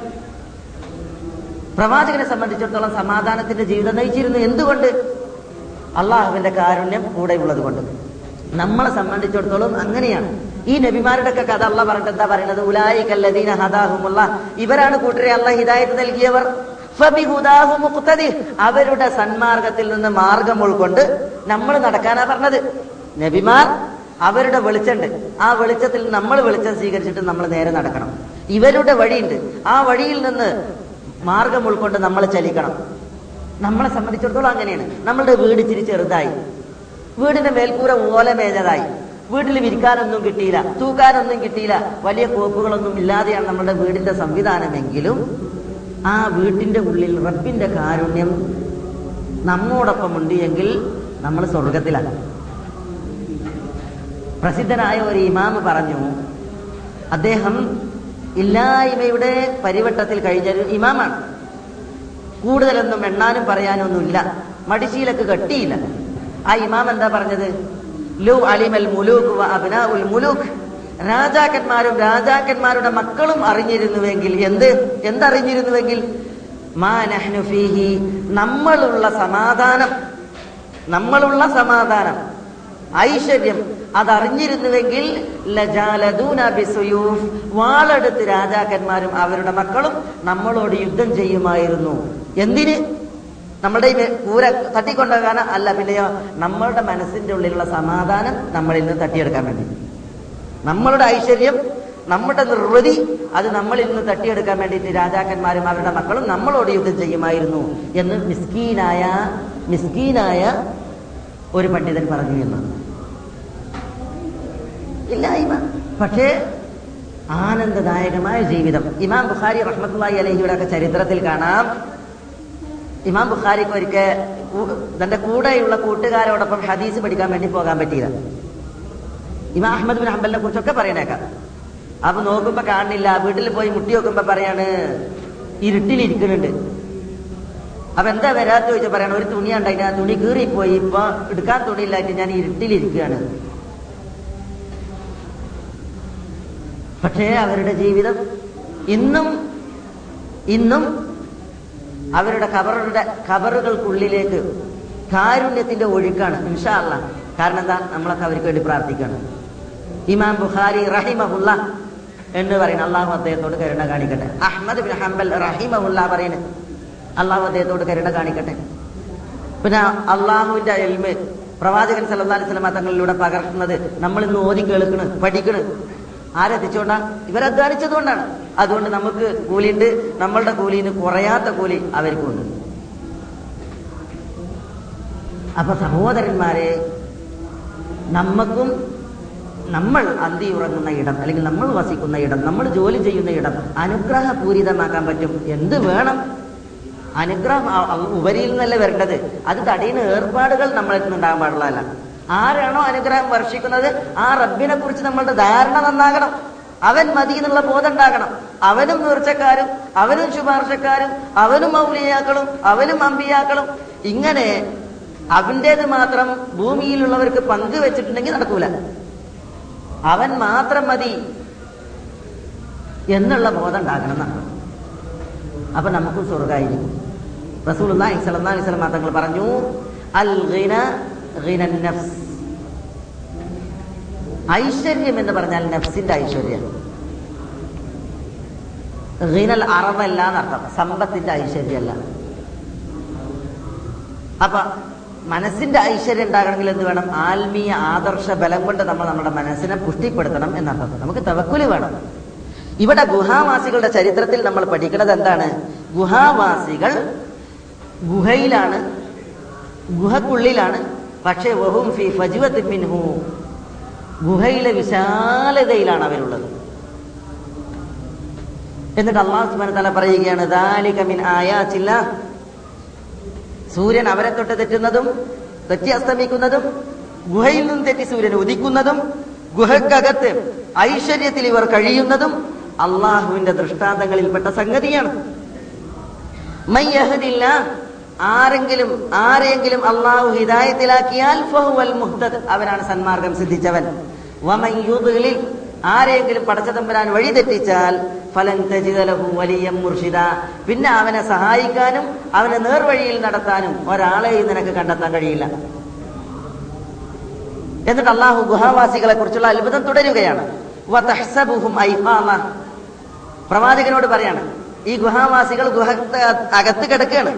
പ്രവാചകനെ സംബന്ധിച്ചിടത്തോളം സമാധാനത്തിന്റെ ജീവിതം നയിച്ചിരുന്നു. എന്തുകൊണ്ട്? അള്ളാഹുവിന്റെ കാരുണ്യം കൂടെയുള്ളത് കൊണ്ട്. നമ്മളെ സംബന്ധിച്ചിടത്തോളം അങ്ങനെയാണ്. ഈ നബിമാരുടെ ഒക്കെ കഥ അള്ള പറഞ്ഞിട്ട് എന്താ പറയുന്നത്? ഉലായി കല്ലദീന ഹദാഹുമുള്ള ഇവരാണ് കൂട്ടരെ അള്ള ഹിദായത്ത് നൽകിയവർ. അവരുടെ സന്മാർഗത്തിൽ നിന്ന് മാർഗം ഉൾക്കൊണ്ട് നമ്മൾ നടക്കാനാ പറഞ്ഞത്. നബിമാർ അവരുടെ വെളിച്ചമുണ്ട് ആ വെളിച്ചത്തിൽ നമ്മൾ വെളിച്ചം സ്വീകരിച്ചിട്ട് നമ്മൾ നേരെ നടക്കണം. ഇവരുടെ വഴിയുണ്ട്. ആ വഴിയിൽ നിന്ന് മാർഗം ഉൾക്കൊണ്ട് നമ്മൾ ചലിക്കണം. നമ്മളെ സംബന്ധിച്ചിടത്തോളം അങ്ങനെയാണ്. നമ്മളുടെ വീട് ഇച്ചിരി ചെറുതായി. വീടിന്റെ മേൽക്കൂര ഓല മേഞ്ഞതായി. വീട്ടിൽ വിരിക്കാനൊന്നും കിട്ടിയില്ല. തൂക്കാനൊന്നും കിട്ടിയില്ല. വലിയ കോപ്പുകളൊന്നും ഇല്ലാതെയാണ് നമ്മുടെ വീടിന്റെ സംവിധാനമെങ്കിലും ആ വീട്ടിന്റെ ഉള്ളിൽ റബ്ബിന്റെ കാരുണ്യം നമ്മോടൊപ്പം ഉണ്ട് എങ്കിൽ നമ്മൾ സ്വർഗത്തിലാണ് പ്രസിദ്ധനായ ഒരു ഇമാമ് പറഞ്ഞു അദ്ദേഹം ഇല്ലായ്മയുടെ പരിവട്ടത്തിൽ കഴിഞ്ഞ ഒരു ഇമാമാണ്. കൂടുതലൊന്നും എണ്ണാനും പറയാനൊന്നുമില്ല മടിശീലക്ക് കെട്ടിയില്ല. ആ ഇമാം എന്താ പറഞ്ഞത്? ലു അലിമൽ മുലൂഖ് വ ഉൽ മുലൂക്ക് രാജാക്കന്മാരും രാജാക്കന്മാരുടെ മക്കളും അറിഞ്ഞിരുന്നുവെങ്കിൽ എന്ത്? എന്തറിഞ്ഞിരുന്നുവെങ്കിൽ? മാ ഫീഹി നമ്മളുള്ള സമാധാനം. നമ്മളുള്ള സമാധാനം. ഐശ്വര്യം. അതറിഞ്ഞിരുന്നുവെങ്കിൽ വാളെടുത്ത് രാജാക്കന്മാരും അവരുടെ മക്കളും നമ്മളോട് യുദ്ധം ചെയ്യുമായിരുന്നു. എന്തിന്? നമ്മുടെ ഈ കൂര തട്ടിക്കൊണ്ടുപോകാൻ അല്ല പിന്നെയോ നമ്മളുടെ മനസ്സിന്റെ ഉള്ളിലുള്ള സമാധാനം നമ്മളിൽ നിന്ന് തട്ടിയെടുക്കാൻ വേണ്ടി. നമ്മളുടെ ഐശ്വര്യം നമ്മുടെ നിർവൃതി അത് നമ്മളിൽ നിന്ന് തട്ടിയെടുക്കാൻ വേണ്ടിയിട്ട് രാജാക്കന്മാരും അവരുടെ മക്കളും നമ്മളോട് യുദ്ധം ചെയ്യുമായിരുന്നു എന്ന് മിസ്കീനായ മിസ്കീനായ ഒരു പണ്ഡിതൻ പറഞ്ഞു എന്ന്. ഇല്ലായ്മ പക്ഷേ ആനന്ദദായകമായ ജീവിതം. ഇമാം ബുഖാരി റഹ്മത്തുള്ളാഹി അലഹിയുടെ ഒക്കെ ചരിത്രത്തിൽ കാണാം. ഇമാം ബുഖാരിക്ക് ഒരിക്കൽ തന്റെ കൂടെയുള്ള കൂട്ടുകാരോടൊപ്പം ഹദീസ് പഠിക്കാൻ വേണ്ടി പോകാൻ പറ്റിയില്ല. ഇമാം അഹമ്മദ് ബിൻ ഹംബലിനെ കുറിച്ചൊക്കെ പറയണേക്കാം. അപ്പൊ നോക്കുമ്പോ കാണുന്നില്ല. വീട്ടിൽ പോയി മുട്ടി നോക്കുമ്പോ പറയാണ് ഇരുട്ടിലിരിക്കുന്നുണ്ട്. അപ്പൊ എന്താ വരാത്ത ചോദിച്ചാൽ പറയണ ഒരു തുണി ഉണ്ടായി ആ തുണി കീറിപ്പോയി ഇപ്പൊ എടുക്കാൻ തുണിയില്ലായിട്ട് ഞാൻ ഇരുട്ടിലിരിക്കുകയാണ്. പക്ഷേ അവരുടെ ജീവിതം ഇന്നും ഇന്നും അവരുടെ കബറുടെ കബറുകൾക്കുള്ളിലേക്ക് കാരുണ്യത്തിന്റെ ഒഴുക്കാണ് ഇൻഷാ അല്ല കാരണം എന്താ? നമ്മളൊക്കെ അവർക്ക് വേണ്ടി പ്രാർത്ഥിക്കണം. ഇമാം ബുഖാരി റഹിമഹുല്ല എന്ന് പറയുന്നത് അള്ളാഹു അദ്ദേഹത്തോട് കരുണ കാണിക്കട്ടെ. അഹമ്മദ് ബിൻ ഹംബൽ റഹിമഹുല്ല പറയുന്നത് അള്ളാഹു അദ്ദേഹത്തോട് കരുണ കാണിക്കട്ടെ. പിന്നെ അള്ളാഹുവിന്റെ എൽമ് പ്രവാചകൻ അലൈഹി വസല്ലം തങ്ങളിലൂടെ പകർത്തുന്നത് നമ്മൾ ഇന്ന് ഓതി കേൾക്കണ് പഠിക്കണ്. ആരെത്തിച്ചുകൊണ്ടാണ് ഇവരധ്വാനിച്ചതുകൊണ്ടാണ്. അതുകൊണ്ട് നമുക്ക് കൂലിയുണ്ട് നമ്മളുടെ കൂലിന് കുറയാത്ത കൂലി അവർക്കുണ്ട്. അപ്പൊ സഹോദരന്മാരെ നമ്മക്കും നമ്മൾ അന്തി ഉറങ്ങുന്ന ഇടം അല്ലെങ്കിൽ നമ്മൾ വസിക്കുന്ന ഇടം നമ്മൾ ജോലി ചെയ്യുന്ന ഇടം അനുഗ്രഹപൂരിതമാക്കാൻ പറ്റും. എന്ത് വേണം? അനുഗ്രഹം ഉപരിയിൽ നിന്നല്ലേ വരേണ്ടത്? അത് തടയുന്ന ഏർപ്പാടുകൾ നമ്മളിൽ നിന്നുണ്ടാകാൻ പാടുള്ളതല്ല. ആരാണോ അനുഗ്രഹം വർഷിക്കുന്നത് ആ റബ്ബിനെ കുറിച്ച് നമ്മളുടെ ധാരണ നന്നാകണം. അവൻ മതി എന്നുള്ള ബോധം ഉണ്ടാകണം. അവനും നീർച്ചക്കാരും അവനും ശുപാർശക്കാരും അവനും മൗലിയാക്കളും അവനും അമ്പിയാക്കളും ഇങ്ങനെ അവന്റേത് മാത്രം ഭൂമിയിലുള്ളവർക്ക് പങ്കുവെച്ചിട്ടുണ്ടെങ്കിൽ നടക്കൂല. അവൻ മാത്രം മതി എന്നുള്ള ബോധം ഉണ്ടാകണം എന്നാണ്. അപ്പൊ നമുക്കും സ്വർഗമായിരിക്കും റസൂൽ വസല്ലം തങ്ങൾ പറഞ്ഞു അൽ നഫ്സ് ഐശ്വര്യം എന്ന് പറഞ്ഞാൽ നഫ്സിന്റെ ഐശ്വര്യം. ഗിനൽ അറവല്ല എന്നർത്ഥം. സമ്പത്തിന്റെ ഐശ്വര്യമല്ല. അപ്പൊ മനസ്സിന്റെ ഐശ്വര്യം ഉണ്ടാകണമെങ്കിൽ എന്ത് വേണം? ആത്മീയ ആദർശ ബലം കൊണ്ട് നമ്മൾ നമ്മുടെ മനസ്സിനെ പുഷ്ടിപ്പെടുത്തണം എന്നർത്ഥം. നമുക്ക് തവക്കുൽ വേണം. ഇവിടെ ഗുഹാവാസികളുടെ ചരിത്രത്തിൽ നമ്മൾ പഠിക്കുന്നത് എന്താണ്? ഗുഹാവാസികൾ ഗുഹയിലാണ് ഗുഹക്കുള്ളിലാണ്. പക്ഷേ വഹും ഫി ഫജ്വത്തിൻ മിൻഹു. ഗുഹയിലെ വിശാലതയിലാണ് അവരുള്ളത്. എന്നിട്ട് അള്ളാഹു സുബാന തല പറയുകയാണ് ദാലിക മിൻ ആയാത്തില്ല സൂര്യൻ അവരെ തൊട്ട് തെറ്റുന്നതും തെറ്റി അസ്തമിക്കുന്നതും ഗുഹയിൽ നിന്ന് തെറ്റി സൂര്യൻ ഉദിക്കുന്നതും ഗുഹക്കകത്ത് ഐശ്വര്യത്തിൽ ഇവർ കഴിയുന്നതും അള്ളാഹുവിന്റെ ദൃഷ്ടാന്തങ്ങളിൽപ്പെട്ട സംഗതിയാണ്. മയ്യഹദില്ല ആരെങ്കിലും ആരെങ്കിലും അള്ളാഹു ഹിദായത്തിലാക്കിയാൽ അവനാണ് സന്മാർഗം സിദ്ധിച്ചവൻ. ആരെങ്കിലും പടച്ചതമ്പരാൻ വഴി തെറ്റിച്ചാൽ ഫലൻ തജിദലഹു വലിയ മുർഷിദ. പിന്നെ അവനെ സഹായിക്കാനും അവനെ നേർവഴിയിൽ നടത്താനും ഒരാളെയും നിനക്ക് കണ്ടെത്താൻ കഴിയില്ല. എന്നിട്ട് അള്ളാഹു ഗുഹാവാസികളെ കുറിച്ചുള്ള അത്ഭുതം തുടരുകയാണ്. പ്രവാചകനോട് പറയാണ് ഈ ഗുഹാവാസികൾ ഗുഹ അകത്ത് കിടക്കുകയാണ്.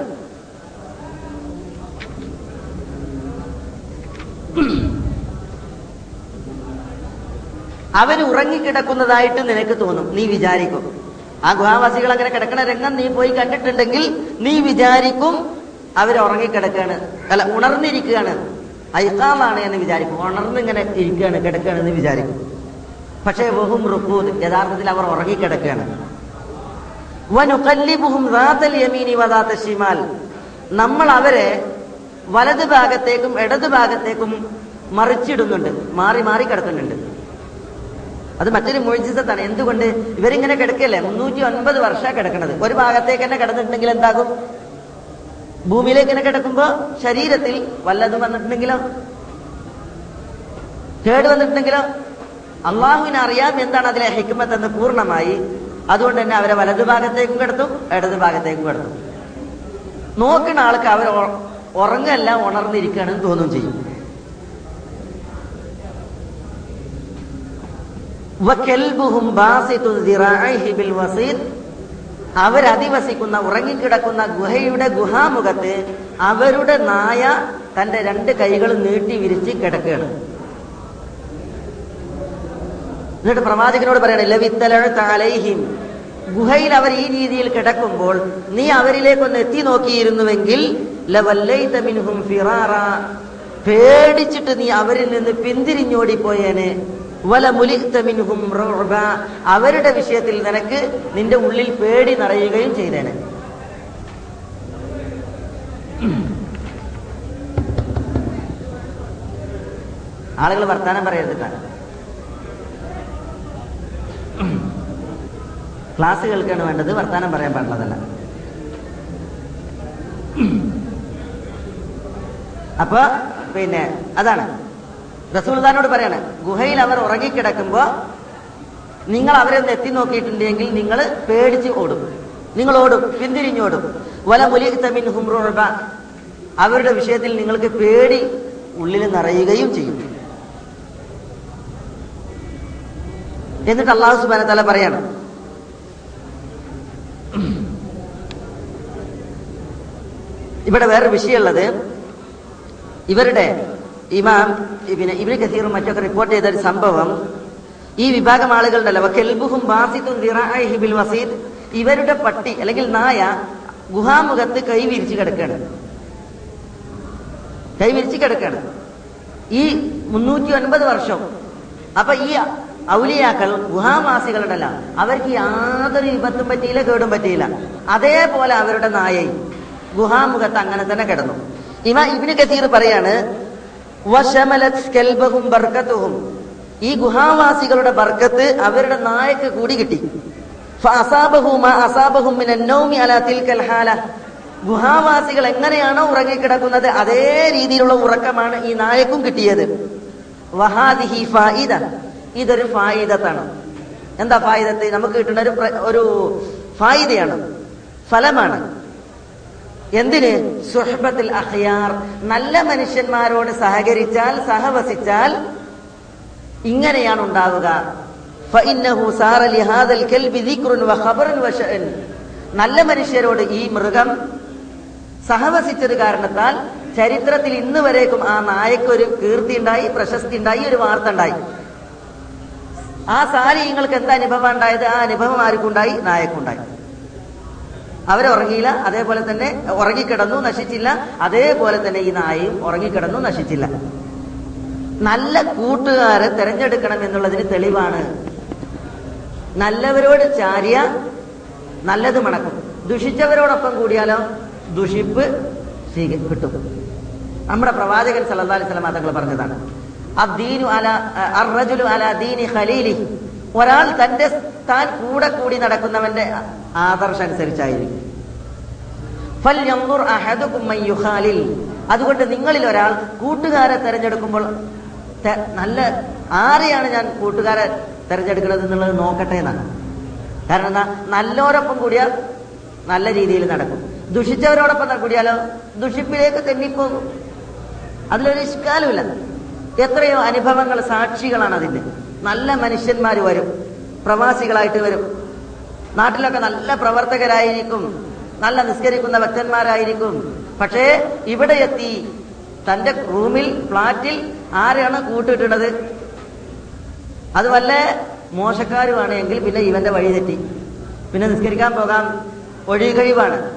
അവർ ഉറങ്ങിക്കിടക്കുന്നതായിട്ട് നിനക്ക് തോന്നും. നീ വിചാരിക്കും. ആ ഗുഹാവാസികൾ അങ്ങനെ കിടക്കുന്ന രംഗം നീ പോയി കണ്ടിട്ടുണ്ടെങ്കിൽ നീ വിചാരിക്കും അവർ ഉറങ്ങിക്കിടക്കുകയാണ് അല്ല ഉണർന്നിരിക്കുകയാണ്. ഐക്കാമാണ് എന്ന് വിചാരിക്കും. ഉണർന്നിങ്ങനെ ഇരിക്കുകയാണ് കിടക്കുകയാണ് എന്ന് വിചാരിക്കും. പക്ഷേ ബഹും റുക്കൂദ് യഥാർത്ഥത്തിൽ അവർ ഉറങ്ങിക്കിടക്കുകയാണ്. നമ്മൾ അവരെ വലത് ഭാഗത്തേക്കും ഇടത് ഭാഗത്തേക്കും മറിച്ചിടുന്നുണ്ട്. മാറി മാറി കിടക്കുന്നുണ്ട്. അത് മറ്റൊരു മൊഴിജിസത്താണ് എന്തുകൊണ്ട്? ഇവരിങ്ങനെ കിടക്കല്ലേ മുന്നൂറ്റി ഒൻപത് വർഷം കിടക്കണത്. ഒരു ഭാഗത്തേക്ക് തന്നെ കിടന്നിട്ടുണ്ടെങ്കിൽ എന്താകും? ഭൂമിയിലേക്ക് തന്നെ കിടക്കുമ്പോ ശരീരത്തിൽ വല്ലതും വന്നിട്ടുണ്ടെങ്കിലോ? കേട് വന്നിട്ടുണ്ടെങ്കിലോ? അള്ളാഹുവിനെ അറിയാം എന്താണ് അതിലെ ഹിക്മത്ത് എന്ന് പൂർണമായി. അതുകൊണ്ട് തന്നെ അവരെ വലതു ഭാഗത്തേക്കും കിടത്തും ഇടത് ഭാഗത്തേക്കും കിടത്തും. നോക്കുന്ന ആൾക്ക് അവർ ഉറങ്ങല്ല ഉണർന്നിരിക്കുകയാണെന്ന് തോന്നും ചെയ്യും. അവരധിവസിക്കുന്ന ഉറങ്ങിക്കിടക്കുന്ന ഗുഹയുടെ ഗുഹാമുഖത്ത് അവരുടെ നായ തന്റെ രണ്ട് കൈകൾ നീട്ടി വിരിച്ച് കിടക്കുകയാണ്. എന്നിട്ട് പ്രവാചകനോട് പറയണേ ലവിത്തലഴത്താലൈഹിം ഗുഹയിൽ അവർ ഈ രീതിയിൽ കിടക്കുമ്പോൾ നീ അവരിലേക്കൊന്ന് എത്തി നോക്കിയിരുന്നുവെങ്കിൽ ഫിറാറ. പേടിച്ചിട്ട് നീ അവരിൽ നിന്ന് പിന്തിരിഞ്ഞോടിപ്പോയേനെ. അവരുടെ വിഷയത്തിൽ നിനക്ക് നിന്റെ ഉള്ളിൽ പേടി നിറയുകയും ചെയ്തേനെ. ആളുകൾ വർത്താനം പറയരുതിട്ടാണ് ക്ലാസ് കേൾക്കാണ് വേണ്ടത് വർത്താനം പറയാൻ പാടുള്ളതല്ല അപ്പൊ പിന്നെ അതാണ്. റസൂൽദാനോട് പറയാണ് ഗുഹയിൽ അവർ ഉറങ്ങിക്കിടക്കുമ്പോ നിങ്ങൾ അവരെ ഒന്ന് എത്തി നോക്കിയിട്ടുണ്ടെങ്കിൽ നിങ്ങൾ പേടിച്ച് ഓടും. നിങ്ങൾ ഓടും പിന്തിരിഞ്ഞോടും വല മുലിഹ്തമിൻ ഹുംറുബ അവരുടെ വിഷയത്തിൽ നിങ്ങൾക്ക് പേടി ഉള്ളിൽ നിറയുകയും ചെയ്യും. എന്നിട്ട് അള്ളാഹു സുബാന തല പറയാണ് ഇവിടെ വേറൊരു വിഷയമുള്ളത് ഇവരുടെ ഇമാം പിന്നെ ഇബിന് കസീറും മറ്റൊക്കെ റിപ്പോർട്ട് ചെയ്ത ഒരു സംഭവം. ഈ വിഭാഗം ആളുകളുണ്ടല്ലോ വസീദ് ഇവരുടെ പട്ടി അല്ലെങ്കിൽ നായ ഗുഹാമുഖത്ത് കൈ വിരിച്ച് കിടക്കുകയാണ് കൈ ഈ മുന്നൂറ്റി ഒൻപത് വർഷം. അപ്പൊ ഈ ഔലിയാക്കൾ ഗുഹാവാസികളുണ്ടല്ലോ അവർക്ക് യാതൊരു വിപത്തും പറ്റിയില്ല കേടും പറ്റിയില്ല. അതേപോലെ അവരുടെ നായയും ഗുഹാമുഖത്ത് അങ്ങനെ തന്നെ കിടന്നു. ഇമാ ഇബിന് കസീർ പറയാണ് കെൽബഹും ബർക്കത്തുഹും. ഈ ഗുഹാവാസികളുടെ ബർക്കത്ത് അവരുടെ നായക്ക് കൂടി കിട്ടി. ഗുഹാവാസികൾ എങ്ങനെയാണോ ഉറങ്ങിക്കിടക്കുന്നത് അതേ രീതിയിലുള്ള ഉറക്കമാണ് ഈ നായക്കും കിട്ടിയത്. ഇതൊരു ഫായിദത്താണ്. എന്താ ഫായിദത്ത്? നമുക്ക് കിട്ടുന്ന ഒരു ഒരു ഫായിദയാണ്. ഫലമാണ്. എന്തിന്? സുഹബത്തിൽ അഖിയാർ. നല്ല മനുഷ്യന്മാരോട് സഹകരിച്ചാൽ സഹവസിച്ചാൽ ഇങ്ങനെയാണ് ഉണ്ടാവുക. നല്ല മനുഷ്യരോട് ഈ മൃഗം സഹവസിച്ചത് കാരണത്താൽ ചരിത്രത്തിൽ ഇന്ന് വരേക്കും ആ നായക്കൊരു കീർത്തി ഉണ്ടായി പ്രശസ്തി ഉണ്ടായി ഒരു വാർത്ത ഉണ്ടായി ആ സാരി നിങ്ങൾക്ക് എന്താ അനുഭവം ഉണ്ടായത്? ആ അനുഭവം ആർക്കുണ്ടായി? നായക്കുണ്ടായി. അവരുറങ്ങിയില്ല അതേപോലെ തന്നെ ഉറങ്ങിക്കിടന്നു നശിച്ചില്ല. അതേപോലെ തന്നെ ഈ നായയും ഉറങ്ങിക്കിടന്നു നശിച്ചില്ല. നല്ല കൂട്ടുകാരെ തെരഞ്ഞെടുക്കണം എന്നുള്ളതിന് തെളിവാണ്. നല്ലവരോട് ചാരിയ നല്ലത് മണക്കും. ദുഷിച്ചവരോടൊപ്പം കൂടിയാലോ ദുഷിപ്പ് കിട്ടും. നമ്മുടെ പ്രവാചകൻ സല്ലല്ലാഹു അലൈഹി വസല്ലം തങ്ങൾ പറഞ്ഞതാണ്. അല അല ദീനി ഖലീലി ഒരാൾ തന്റെ താൻ കൂടെ കൂടി നടക്കുന്നവന്റെ ആദർശം അനുസരിച്ചായിരിക്കും അതുകൊണ്ട് നിങ്ങളിൽ ഒരാൾ കൂട്ടുകാരെ തെരഞ്ഞെടുക്കുമ്പോൾ നല്ല ആരെയാണ് ഞാൻ കൂട്ടുകാരെ തെരഞ്ഞെടുക്കുന്നത് എന്നുള്ളത് നോക്കട്ടെ എന്നാണ്. കാരണം എന്താ? നല്ലോരൊപ്പം കൂടിയാൽ നല്ല രീതിയിൽ നടക്കും. ദുഷിച്ചവരോടൊപ്പം കൂടിയാലോ? ദുഷിപ്പിലേക്ക് തെന്നിപ്പോകും. അതിലൊരു ഇഷ്കാലുമില്ല. എത്രയോ അനുഭവങ്ങൾ സാക്ഷികളാണ് അതിന്റെ. നല്ല മനുഷ്യന്മാർ വരും. പ്രവാസികളായിട്ട് വരും. നാട്ടിലൊക്കെ നല്ല പ്രവർത്തകരായിരിക്കും. നല്ല നിസ്കരിക്കുന്ന ഭക്തന്മാരായിരിക്കും. പക്ഷേ ഇവിടെ എത്തി തന്റെ റൂമിൽ ഫ്ളാറ്റിൽ ആരെയാണ് കൂട്ടിട്ടുള്ളത് അതുപോലെ മോശക്കാരുമാണെങ്കിൽ പിന്നെ ഇവന്റെ വഴി തെറ്റി. പിന്നെ നിസ്കരിക്കാൻ പോകാൻ ഒഴികഴിവാണ്.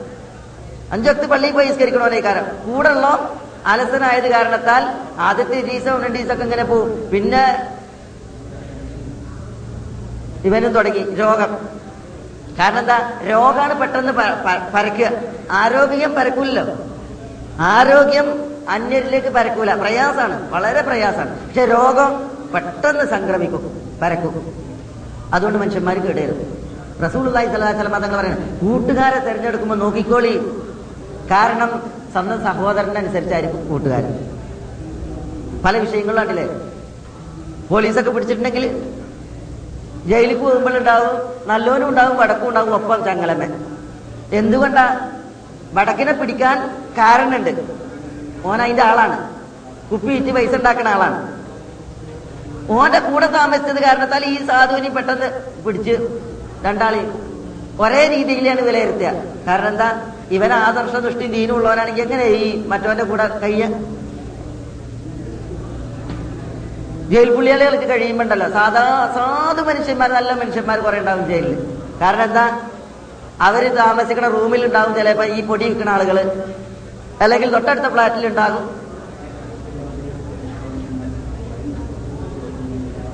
അഞ്ചൊത്ത് പള്ളിയിൽ പോയി നിസ്കരിക്കണോ കാരണം കൂടെ ഉള്ളോ അലസനായത് കാരണത്താൽ ആദ്യത്തെ ഡീസം രണ്ട് ഡീസൊക്കെ ഇങ്ങനെ പോവും. പിന്നെ ഇവനും തുടങ്ങി. രോഗം. കാരണം എന്താ? രോഗാണ് പെട്ടെന്ന് പരക്കുക. ആരോഗ്യം പരക്കൂലല്ലോ. ആരോഗ്യം അന്യരിലേക്ക് പരക്കൂല. പ്രയാസാണ്. വളരെ പ്രയാസാണ്. പക്ഷെ രോഗം പെട്ടെന്ന് സംക്രമിക്കും പരക്കും. അതുകൊണ്ട് മനുഷ്യന്മാർക്ക് അള്ളാഹി സ്വലാഹു വസ്ലം തങ്ങൾ പറയുന്നത് കൂട്ടുകാരെ തിരഞ്ഞെടുക്കുമ്പോൾ നോക്കിക്കോളി. കാരണം സ്വന്തം സഹോദരന്റെ അനുസരിച്ചായിരിക്കും കൂട്ടുകാരൻ പല വിഷയങ്ങളും കണ്ടില്ലേ? പോലീസൊക്കെ പിടിച്ചിട്ടുണ്ടെങ്കിൽ ജയിലിൽ പോകുമ്പോഴുണ്ടാവും നല്ലോനും ഉണ്ടാവും വടക്കും ഉണ്ടാവും ഒപ്പം ചങ്ങലമേ എന്തുകൊണ്ടാ? വടക്കിനെ പിടിക്കാൻ കാരണമുണ്ട് ഓൻ അതിന്റെ ആളാണ്. കുപ്പി ഇറ്റ് പൈസ ഉണ്ടാക്കുന്ന ആളാണ്. ഓന്റെ കൂടെ താമസിച്ചത് കാരണത്താൽ ഈ സാധുവിനെ പെട്ടെന്ന് പിടിച്ച് രണ്ടാളി ഒരേ രീതിയിലാണ് വിലയിരുത്തുക. കാരണം എന്താ? ഇവൻ ആദർശ ദൃഷ്ടി ദീനുള്ളവനാണെങ്കിൽ എങ്ങനെ ഈ മറ്റവന്റെ കൂടെ കഴിയ ജയിൽ പുള്ളിയാളികൾക്ക് കഴിയുമ്പോണ്ടല്ലോ. സാധാ സാധു മനുഷ്യന്മാർ നല്ല മനുഷ്യന്മാർ കുറെ ഉണ്ടാവും ജയിലിൽ കാരണം എന്താ? അവർ താമസിക്കുന്ന റൂമിൽ ഉണ്ടാവും ചിലപ്പോ ഈ പൊടി വിൽക്കുന്ന ആളുകൾ. അല്ലെങ്കിൽ തൊട്ടടുത്ത ഫ്ലാറ്റിൽ ഉണ്ടാകും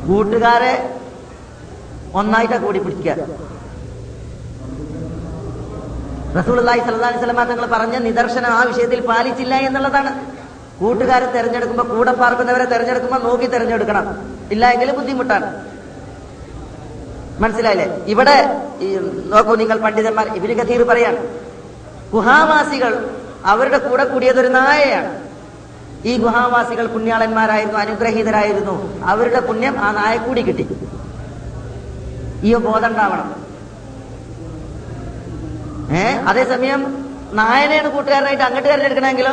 കൂട്ടുകാരെ ഒന്നായിട്ടാ കൂടി പിടിക്കുക. റസൂൾ സലഹി സ്വലമ തങ്ങൾ പറഞ്ഞ നിദർശനം ആ വിഷയത്തിൽ പാലിച്ചില്ല എന്നുള്ളതാണ്. കൂട്ടുകാരെ തെരഞ്ഞെടുക്കുമ്പോൾ കൂടെ പാർക്കുന്നവരെ തെരഞ്ഞെടുക്കുമ്പോൾ നോക്കി തെരഞ്ഞെടുക്കണം. ഇല്ല എങ്കിൽ ബുദ്ധിമുട്ടാണ്. മനസ്സിലായില്ലേ? ഇവിടെ നോക്കൂ നിങ്ങൾ പണ്ഡിതന്മാർ ഇവർ കഥീർ പറയാണ്. ഗുഹാവാസികൾ അവരുടെ കൂടെ കൂടിയത് ഒരു നായയാണ്. ഈ ഗുഹാവാസികൾ പുണ്യാളന്മാരായിരുന്നു അനുഗ്രഹീതരായിരുന്നു. അവരുടെ പുണ്യം ആ നായ കൂടി കിട്ടി. ഈ ബോധം ഉണ്ടാവണം. ഏ? അതേസമയം നായനെയാണ് കൂട്ടുകാരനായിട്ട് അങ്ങോട്ട് തിരഞ്ഞെടുക്കണമെങ്കിലോ?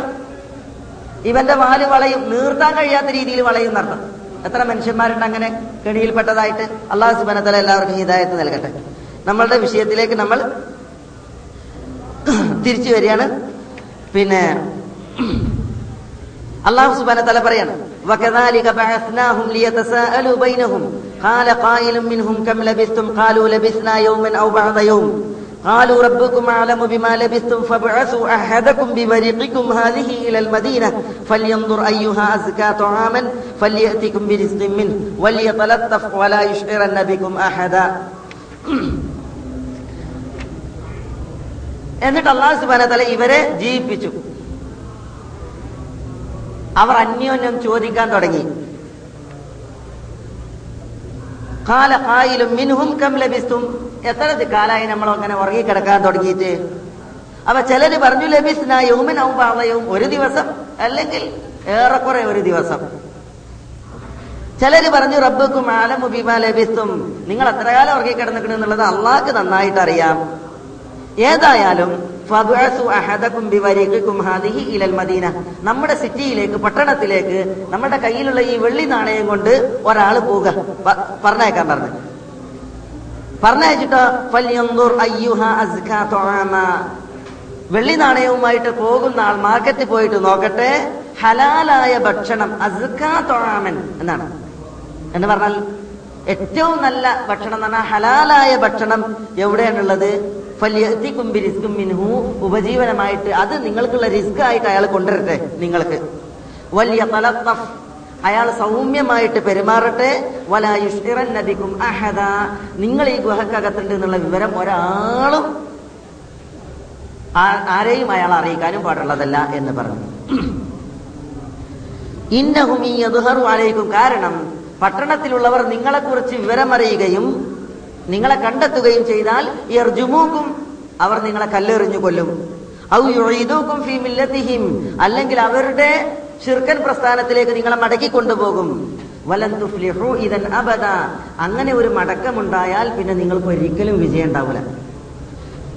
ഇവന്റെ വാല് വളയും നീർത്താൻ കഴിയാത്ത രീതിയിൽ വളയും നടത്തും എത്ര മനുഷ്യന്മാരുണ്ട് അങ്ങനെ കെണിയിൽപ്പെട്ടതായിട്ട് അള്ളാഹു സുബനത്തല എല്ലാവർക്കും ഹിദായത്ത് നൽകട്ടെ നമ്മളുടെ വിഷയത്തിലേക്ക് നമ്മൾ തിരിച്ചു വരികയാണ് പിന്നെ അള്ളാഹു സുബാന തല പറയാണ് وكذلك بعثناهم ليتساءلوا بينهم قال قائل منهم كم لبثتم قالوا لبثنا يوما او بعض يوم قالوا ربكم اعلم بما لبثتم فابعثوا احدكم بورقكم هذه الى المدينه فلينظر ايها ازكى طعاما فلياتكم برزق منه وليتلطف ولا يشعرن بكم احدا എന്നിട്ട് അള്ളാഹു സുബാന തല ഇവരെ ജീവിപ്പിച്ചു അവർ അന്യോന്യം ചോദിക്കാൻ തുടങ്ങി കാല കായിലും മിൻഹും കം ലഭിസ്തും എത്ര കാലായി നമ്മൾ അങ്ങനെ ഉറങ്ങിക്കിടക്കാൻ തുടങ്ങിയിട്ട്? അപ്പൊ ചിലര് പറഞ്ഞു ലഭിസ്ന യൗമനാവും പാവയവും ഒരു ദിവസം അല്ലെങ്കിൽ ഏറെക്കുറെ ഒരു ദിവസം. ചിലര് പറഞ്ഞു റബ്ബക്കും ആലമു ബിമാ ലഭിസ്തും നിങ്ങൾ എത്ര കാലം ഉറങ്ങിക്കിടന്നിട്ടുണ്ടെന്നുള്ളത് അള്ളാഹ്ക്ക് നന്നായിട്ട് അറിയാം ഏതായാലും നമ്മുടെ സിറ്റിയിലേക്ക് പട്ടണത്തിലേക്ക് നമ്മുടെ കയ്യിലുള്ള ഈ വെള്ളി നാണയം കൊണ്ട് ഒരാൾ പോവുക. പറഞ്ഞേക്കാൻ പറഞ്ഞു. പറഞ്ഞയച്ചിട്ടോ വെള്ളി നാണയവുമായിട്ട് പോകുന്ന ആൾ മാർക്കറ്റിൽ പോയിട്ട് നോക്കട്ടെ ഹലാലായ ഭക്ഷണം അസ്കാ തൊഴാമൻ എന്നാണ്. എന്ന് പറഞ്ഞാൽ ഏറ്റവും നല്ല ഭക്ഷണം എന്ന് പറഞ്ഞാൽ ഹലാലായ ഭക്ഷണം എവിടെയാണുള്ളത്? ഫല്യത്തിക്കും ബിരിസ്കും മിൻഹു ഉപജീവനമായിട്ട് അത് നിങ്ങൾക്കുള്ള റിസ്ക് ആയിട്ട് അയാൾ കൊണ്ടുവരട്ടെ നിങ്ങൾക്ക്. വലിയ തലത്തഫ്. അയാൾ സൗമ്യമായിട്ട് പെരുമാറട്ടെ. വലായുഷ്കിറൻ നദിക്കും അഹദ. നിങ്ങൾ ഈ ഗുഹക്കകത്തുണ്ട് എന്നുള്ള വിവരം ഒരാളും ആരെയും അയാൾ അറിയിക്കാനും പാടുള്ളതല്ല എന്ന് പറഞ്ഞു. ഇന്നഹും ഈ യദ്ഹറു ആലയിക്കും കാരണം പട്ടണത്തിലുള്ളവർ നിങ്ങളെക്കുറിച്ച് വിവരമറിയുകയും നിങ്ങളെ കണ്ടെത്തുകയും ചെയ്താൽ യർജുമൂക്കും അവർ നിങ്ങളെ കല്ലെറിഞ്ഞു കൊല്ലും. ഔ ഫീമില്ലത്തിഹിം അല്ലെങ്കിൽ അവരുടെ ഷിർക്കൻ പ്രസ്ഥാനത്തിലേക്ക് നിങ്ങളെ മടക്കി കൊണ്ടുപോകും വലന്തുഫ്ലിഹു ഇതൻ അബദ അങ്ങനെ ഒരു മടക്കമുണ്ടായാൽ പിന്നെ നിങ്ങൾക്ക് ഒരിക്കലും വിജയം ഉണ്ടാവില്ല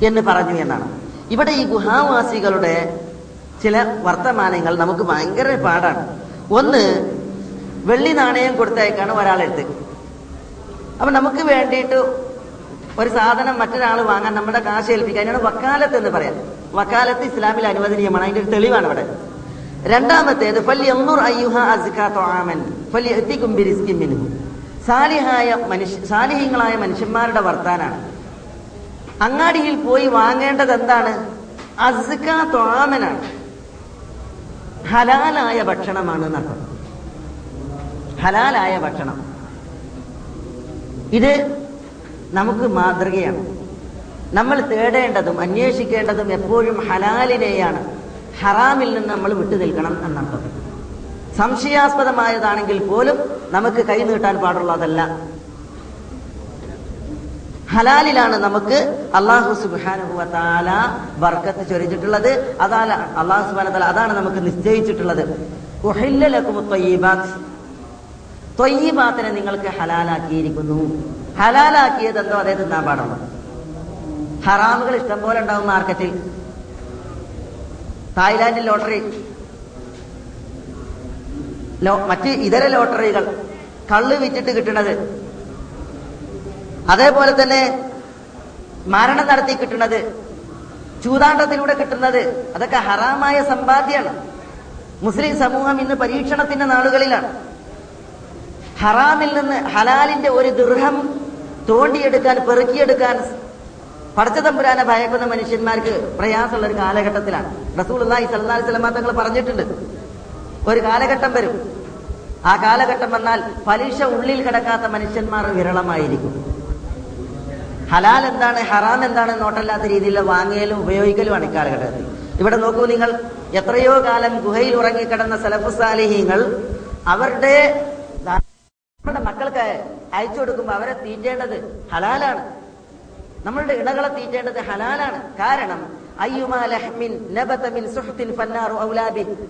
എന്ന് പറഞ്ഞു എന്നാണ്. ഇവിടെ ഈ ഗുഹാവാസികളുടെ ചില വർത്തമാനങ്ങൾ നമുക്ക് ഭയങ്കര പാടാണ്. ഒന്ന് വെള്ളി നാണയം കൊടുത്തയക്കാണ് ഒരാളെടുത്ത്. അപ്പൊ നമുക്ക് വേണ്ടിയിട്ട് ഒരു സാധനം മറ്റൊരാൾ വാങ്ങാൻ നമ്മുടെ കാശ് ഏൽപ്പിക്കാൻ അതിനാണ് വക്കാലത്ത് എന്ന് പറയാം. വക്കാലത്ത് ഇസ്ലാമിൽ അനുവദനീയമാണ്. അതിന്റെ ഒരു തെളിവാണ് ഇവിടെ രണ്ടാമത്തേത് സാലിഹായ മനുഷ്യ സാലിഹ്യങ്ങളായ മനുഷ്യന്മാരുടെ വർത്താനാണ്. അങ്ങാടിയിൽ പോയി വാങ്ങേണ്ടത് എന്താണ്? അസ്ക ത്വാമനാണ്. ഹലാലായ ഭക്ഷണമാണ് എന്നർത്ഥം ഹലാലായ ഭക്ഷണം. ഇത് നമുക്ക് മാതൃകയാണ്. നമ്മൾ തേടേണ്ടതും അന്വേഷിക്കേണ്ടതും എപ്പോഴും ഹലാലിനെയാണ്. ഹറാമിൽ നിന്ന് നമ്മൾ വിട്ടു നിൽക്കണം എന്നർത്ഥം സംശയാസ്പദമായതാണെങ്കിൽ പോലും നമുക്ക് കൈ നീട്ടാൻ പാടുള്ളതല്ല ഹലാലിലാണ് നമുക്ക് അള്ളാഹു സുബാനുഭവത്താല ബർക്കത്ത് ചൊരിച്ചിട്ടുള്ളത് അതാണ് അള്ളാഹു സുബാന അതാണ് നമുക്ക് നിശ്ചയിച്ചിട്ടുള്ളത്. ത്വയ്യിബാത്തിനെ നിങ്ങൾക്ക് ഹലാലാക്കിയിരിക്കുന്നു. ഹലാലാക്കിയത് എന്തോ അതേ തിന്നാൻ പാടുള്ളൂ. ഹറാമുകൾ ഇഷ്ടം പോലെ ഉണ്ടാവും മാർക്കറ്റിൽ. തായ്ലാന്റിൽ ലോട്ടറി. മറ്റ് ഇതര ലോട്ടറികൾ. കള്ള് വിറ്റിട്ട് കിട്ടുന്നത് അതേപോലെ തന്നെ മരണം നടത്തി കിട്ടുന്നത് ചൂതാണ്ടത്തിലൂടെ കിട്ടുന്നത്. അതൊക്കെ ഹറാമായ സമ്പാദ്യമാണ്. മുസ്ലിം സമൂഹം ഇന്ന് പരീക്ഷണത്തിന്റെ നാളുകളിലാണ്. ഹറാമിൽ നിന്ന് ഹലാലിന്റെ ഒരു ദൃഹം തോണ്ടിയെടുക്കാൻ പെറുക്കിയെടുക്കാൻ പടച്ചതമ്പുരാനെ ഭയക്കുന്ന മനുഷ്യന്മാർക്ക് പ്രയാസമുള്ള ഒരു കാലഘട്ടത്തിലാണ്. റസൂൽ അള്ളാഹി സല്ലാ സ്വലമാ തങ്ങൾ പറഞ്ഞിട്ടുണ്ട്. ഒരു കാലഘട്ടം വരും. ആ കാലഘട്ടം വന്നാൽ പലിശ ഉള്ളിൽ കിടക്കാത്ത മനുഷ്യന്മാർ വിരളമായിരിക്കും. ഹലാൽ എന്താണ് ഹറാം എന്താണ് നോട്ടല്ലാത്ത രീതിയിൽ വാങ്ങിയാലും ഉപയോഗിക്കലുമാണ് ഇക്കാലഘട്ടത്തിൽ ഇവിടെ നോക്കൂ നിങ്ങൾ എത്രയോ കാലം ഗുഹയിൽ ഉറങ്ങിക്കിടന്ന സലഫുസാലിഹീങ്ങൾ അവരുടെ നമ്മുടെ മക്കൾക്ക് അയച്ചു കൊടുക്കുമ്പോൾ അവരെ തീറ്റേണ്ടത് ഹലാലാണ്. നമ്മളുടെ ഇണകളെ തീറ്റേണ്ടത് ഹലാലാണ്. കാരണം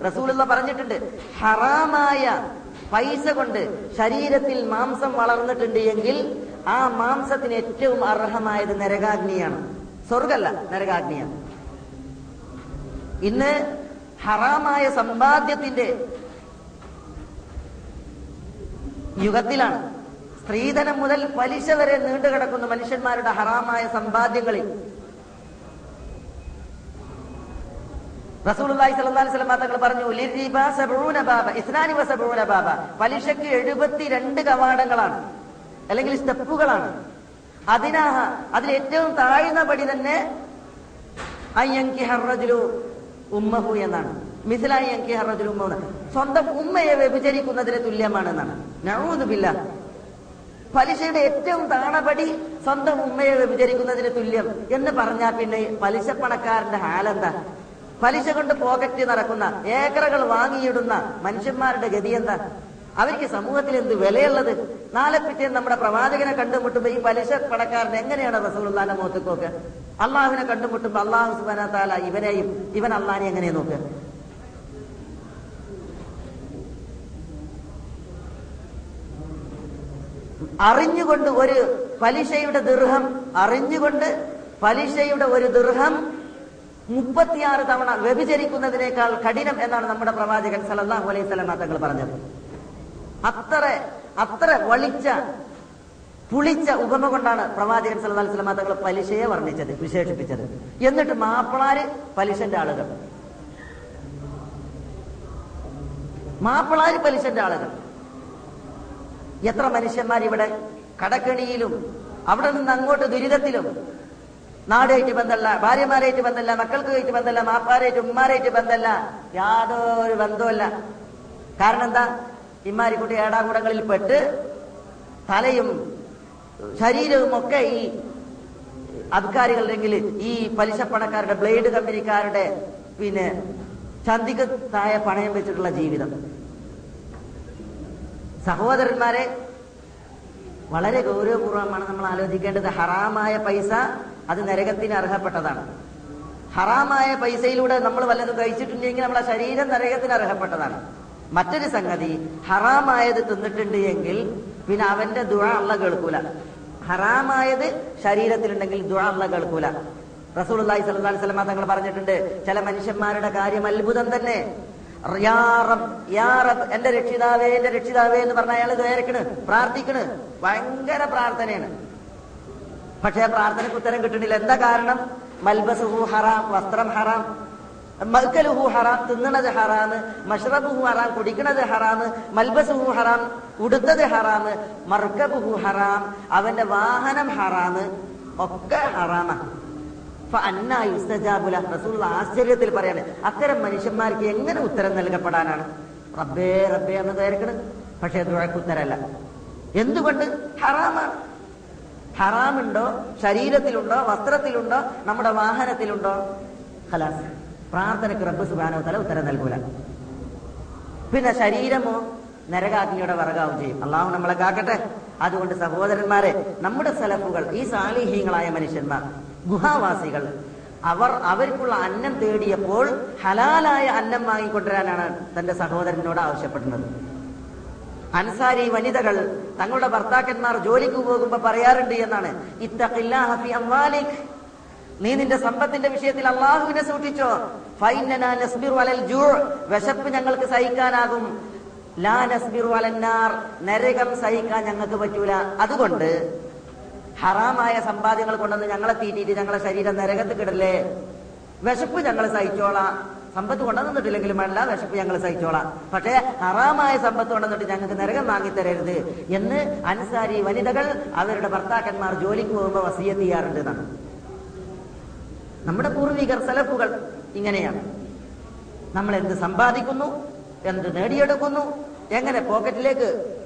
റസൂലുള്ള പറഞ്ഞിട്ടുണ്ട് ഹറാമായ പൈസ കൊണ്ട് ശരീരത്തിൽ മാംസം വളർന്നിട്ടുണ്ട് എങ്കിൽ ആ മാംസത്തിന് ഏറ്റവും അർഹമായത് നരകാഗ്നിയാണ്. സ്വർഗല്ല നരകാഗ്നിയാണ്. ഇന്ന് ഹറാമായ സമ്പാദ്യത്തിന്റെ യുഗത്തിലാണ്. സ്ത്രീധനം മുതൽ പലിശ വരെ നീണ്ടുകിടക്കുന്ന മനുഷ്യന്മാരുടെ ഹറാമായ സമ്പാദ്യങ്ങളിൽ. തങ്ങൾ പറഞ്ഞു പലിശക്ക് 72 കവാടങ്ങളാണ് അല്ലെങ്കിൽ സ്റ്റെപ്പുകളാണ്. അതിനാ അതിൽ ഏറ്റവും താഴ്ന്ന പടി തന്നെ ഉമ്മഹു എന്നാണ്. മിസിലായി അങ്കി ഹർറജുലു ഉമ്മ എന്ന്. സ്വന്തം ഉമ്മയെ വ്യഭിചരിക്കുന്നതിന് തുല്യമാണെന്നാണ്. നഴുതുമില്ല പലിശയുടെ ഏറ്റവും താണപടി സ്വന്തം ഉമ്മയെ വ്യഭിചരിക്കുന്നതിന് തുല്യം എന്ന് പറഞ്ഞാൽ പിന്നെ പലിശ പണക്കാരന്റെ ഹാലെന്താ? പലിശ കൊണ്ട് പോക്കറ്റ് നടക്കുന്ന ഏക്കറകൾ വാങ്ങിയിടുന്ന മനുഷ്യന്മാരുടെ ഗതി എന്താ അവർക്ക് സമൂഹത്തിൽ എന്ത് വിലയുള്ളത്? നാളെ പിറ്റേ നമ്മുടെ പ്രവാചകനെ കണ്ടുമുട്ടുമ്പോ ഈ പലിശ പണക്കാരൻ എങ്ങനെയാണ് റസൂലുള്ളാന്റെ മുഖത്തേക്ക് നോക്കുക? അള്ളാഹുവിനെ കണ്ടുമുട്ടുമ്പോ അള്ളാഹു സുബാന താല ഇവനെയും ഇവൻ അള്ളാഹിനെ എങ്ങനെ നോക്കുക? അറിഞ്ഞുകൊണ്ട് ഒരു പലിശയുടെ ദീർഘം അറിഞ്ഞുകൊണ്ട് പലിശയുടെ ഒരു ദീർഘം മുപ്പത്തിയാറ് തവണ വ്യഭിചരിക്കുന്നതിനേക്കാൾ കഠിനം എന്നാണ് നമ്മുടെ പ്രവാചകൻ സല്ലല്ലാഹു അലൈഹി സ്വലമ തങ്ങൾ പറഞ്ഞത്. അത്ര അത്ര വളിച്ച പുളിച്ച ഉപമ കൊണ്ടാണ് പ്രവാചകൻ സല്ലല്ലാഹു അലൈഹി വസല്ലം തങ്ങൾ പലിശയെ വർണിച്ചത് വിശേഷിപ്പിച്ചത്. എന്നിട്ട് മാപ്പിളാര് പലിശന്റെ ആളുകൾ. മാപ്പിളാര് പലിശന്റെ ആളുകൾ. എത്ര മനുഷ്യന്മാർ ഇവിടെ കടക്കെണിയിലും അവിടെ നിന്ന് അങ്ങോട്ട് ദുരിതത്തിലും നാടായിട്ട് ബന്ധമല്ല ഭാര്യമാരായിട്ട് ബന്ധമല്ല മക്കൾക്ക് ബന്ധമല്ല മാപ്പാരായിട്ട് ഉമ്മാരായിട്ട് ബന്ധമല്ല യാതൊരു ബന്ധമല്ല കാരണം എന്താ? ഇമ്മാരിക്കുട്ടി ഏടാകൂടങ്ങളിൽ പെട്ട് തലയും ശരീരവും ഒക്കെ ഈ അബ്കാരികളുടെങ്കിൽ ഈ പലിശപ്പണക്കാരുടെ ബ്ലേഡ് കമ്പനിക്കാരുടെ പിന്നെ ചന്തിക്കത്തായ പണയം വെച്ചിട്ടുള്ള ജീവിതം. സഹോദരന്മാരെ വളരെ ഗൗരവപൂർവമാണ് നമ്മൾ ആലോചിക്കേണ്ടത്. ഹറാമായ പൈസ അത് നരകത്തിന് അർഹപ്പെട്ടതാണ്. ഹറാമായ പൈസയിലൂടെ നമ്മൾ വല്ലതും കഴിച്ചിട്ടുണ്ടെങ്കിൽ നമ്മളെ ശരീരം നരകത്തിന് അർഹപ്പെട്ടതാണ്. മറ്റൊരു സംഗതി ഹറാമായത് തിന്നിട്ടുണ്ട് എങ്കിൽ പിന്നെ അവന്റെ ദുഴ അള്ള കേൾക്കൂല. ഹറാമായത് ശരീരത്തിലുണ്ടെങ്കിൽ ദുഴ അള്ള കേൾക്കൂല. റസൂൽ അള്ളാഹി വസല്ലം തങ്ങൾ പറഞ്ഞിട്ടുണ്ട് ചില മനുഷ്യന്മാരുടെ കാര്യം അത്ഭുതം തന്നെ. എന്റെ രക്ഷിതാവേ എന്റെ രക്ഷിതാവേ എന്ന് പറഞ്ഞ അയാൾ ദ്വേരക്കണ് പ്രാർത്ഥിക്കണ്. ഭയങ്കര പ്രാർത്ഥനയാണ്. പക്ഷെ പ്രാർത്ഥനയ്ക്ക് ഉത്തരം കിട്ടണില്ല എന്താ കാരണം? മൽബസുഹു ഹറാം വസ്ത്രം ഹറാം മൽക്കലുഹു ഹറാം തിന്നണത് ഹറാന്ന് മഷ്റബുഹു ഹറാം കുടിക്കണത് ഹറാന്ന് മൽബസുഹു ഹറാം ഉടുത്തത് ഹറാന്ന് മർക്കബുഹു ഹറാം അവന്റെ വാഹനം ഹറാന്ന് ഒക്കെ ഹറാമാണ് റസൂൽ ആശ്ചര്യത്തിൽ പറയാണ്. അത്തരം മനുഷ്യന്മാർക്ക് എങ്ങനെ ഉത്തരം നൽകപ്പെടാനാണ്? റബ്ബേ റബ്ബേ എന്ന് തേർക്കണ് പക്ഷേ ദുഴക്ക് ഉത്തരല്ല. എന്തുകൊണ്ട്? ഹറാമാണ്. ഹറാമുണ്ടോ? ശരീരത്തിലുണ്ടോ? വസ്ത്രത്തിലുണ്ടോ? നമ്മുടെ വാഹനത്തിലുണ്ടോ? ഖലാസ്. പ്രാർത്ഥനയ്ക്ക് റബ്ബ് സുബാനോ തല ഉത്തരം നൽകൂല. പിന്നെ ശരീരമോ? നരകാഗ്നിയുടെ വറകാവും ചെയ്യും. അള്ളാഹു നമ്മളെ കാക്കട്ടെ. അതുകൊണ്ട് സഹോദരന്മാരെ നമ്മുടെ സലഫുകൾ ഈ സാലിഹീങ്ങളായ മനുഷ്യന്മാർ ഗുഹാവാസികൾ. അവർ അവർക്കുള്ള അന്നം തേടിയപ്പോൾ ഹലാലായ അന്നം വാങ്ങിക്കൊണ്ടുവരാനാണ് തന്റെ സഹോദരനോട് ആവശ്യപ്പെടുന്നത്. അൻസാരി വനിതകൾ തങ്ങളുടെ ഭർത്താക്കന്മാർ ജോലിക്ക് പോകുമ്പോ പറയാറുണ്ട് എന്നാണ് നീ നിന്റെ സമ്പത്തിന്റെ വിഷയത്തിൽ അള്ളാഹുവിനെ സൂക്ഷിച്ചോ. വിശപ്പ് ഞങ്ങൾക്ക് സഹിക്കാനാകും. ലാ നസ്ബിർ നരകം സഹിക്കാൻ ഞങ്ങൾക്ക് പറ്റൂല. അതുകൊണ്ട് ഹറാമായ സമ്പാദ്യങ്ങൾ കൊണ്ടുവന്ന് ഞങ്ങളെ തീറ്റിയിട്ട് ഞങ്ങളെ ശരീരം നരകത്ത് കിടല്ലേ? വിശപ്പ് ഞങ്ങൾ സഹിച്ചോളാം. സമ്പത്ത് കൊണ്ടുവന്നിട്ടില്ലെങ്കിലും അല്ല വിശപ്പ് ഞങ്ങൾ സഹിച്ചോളാം. പക്ഷേ ഹറാമായ സമ്പത്ത് കൊണ്ടുവന്നിട്ട് ഞങ്ങൾക്ക് നരകം വാങ്ങിത്തരരുത് എന്ന് അൻസാരി വനിതകൾ അവരുടെ ഭർത്താക്കന്മാർ ജോലിക്ക് പോകുമ്പോൾ വസീയത്ത് ചെയ്യാറുണ്ട് എന്നാണ്. നമ്മുടെ പൂർവികർ സലഫുകൾ ഇങ്ങനെയാണ്. നമ്മൾ എന്ത് സമ്പാദിക്കുന്നു? എന്ത് നേടിയെടുക്കുന്നു? എങ്ങനെ പോക്കറ്റിലേക്ക്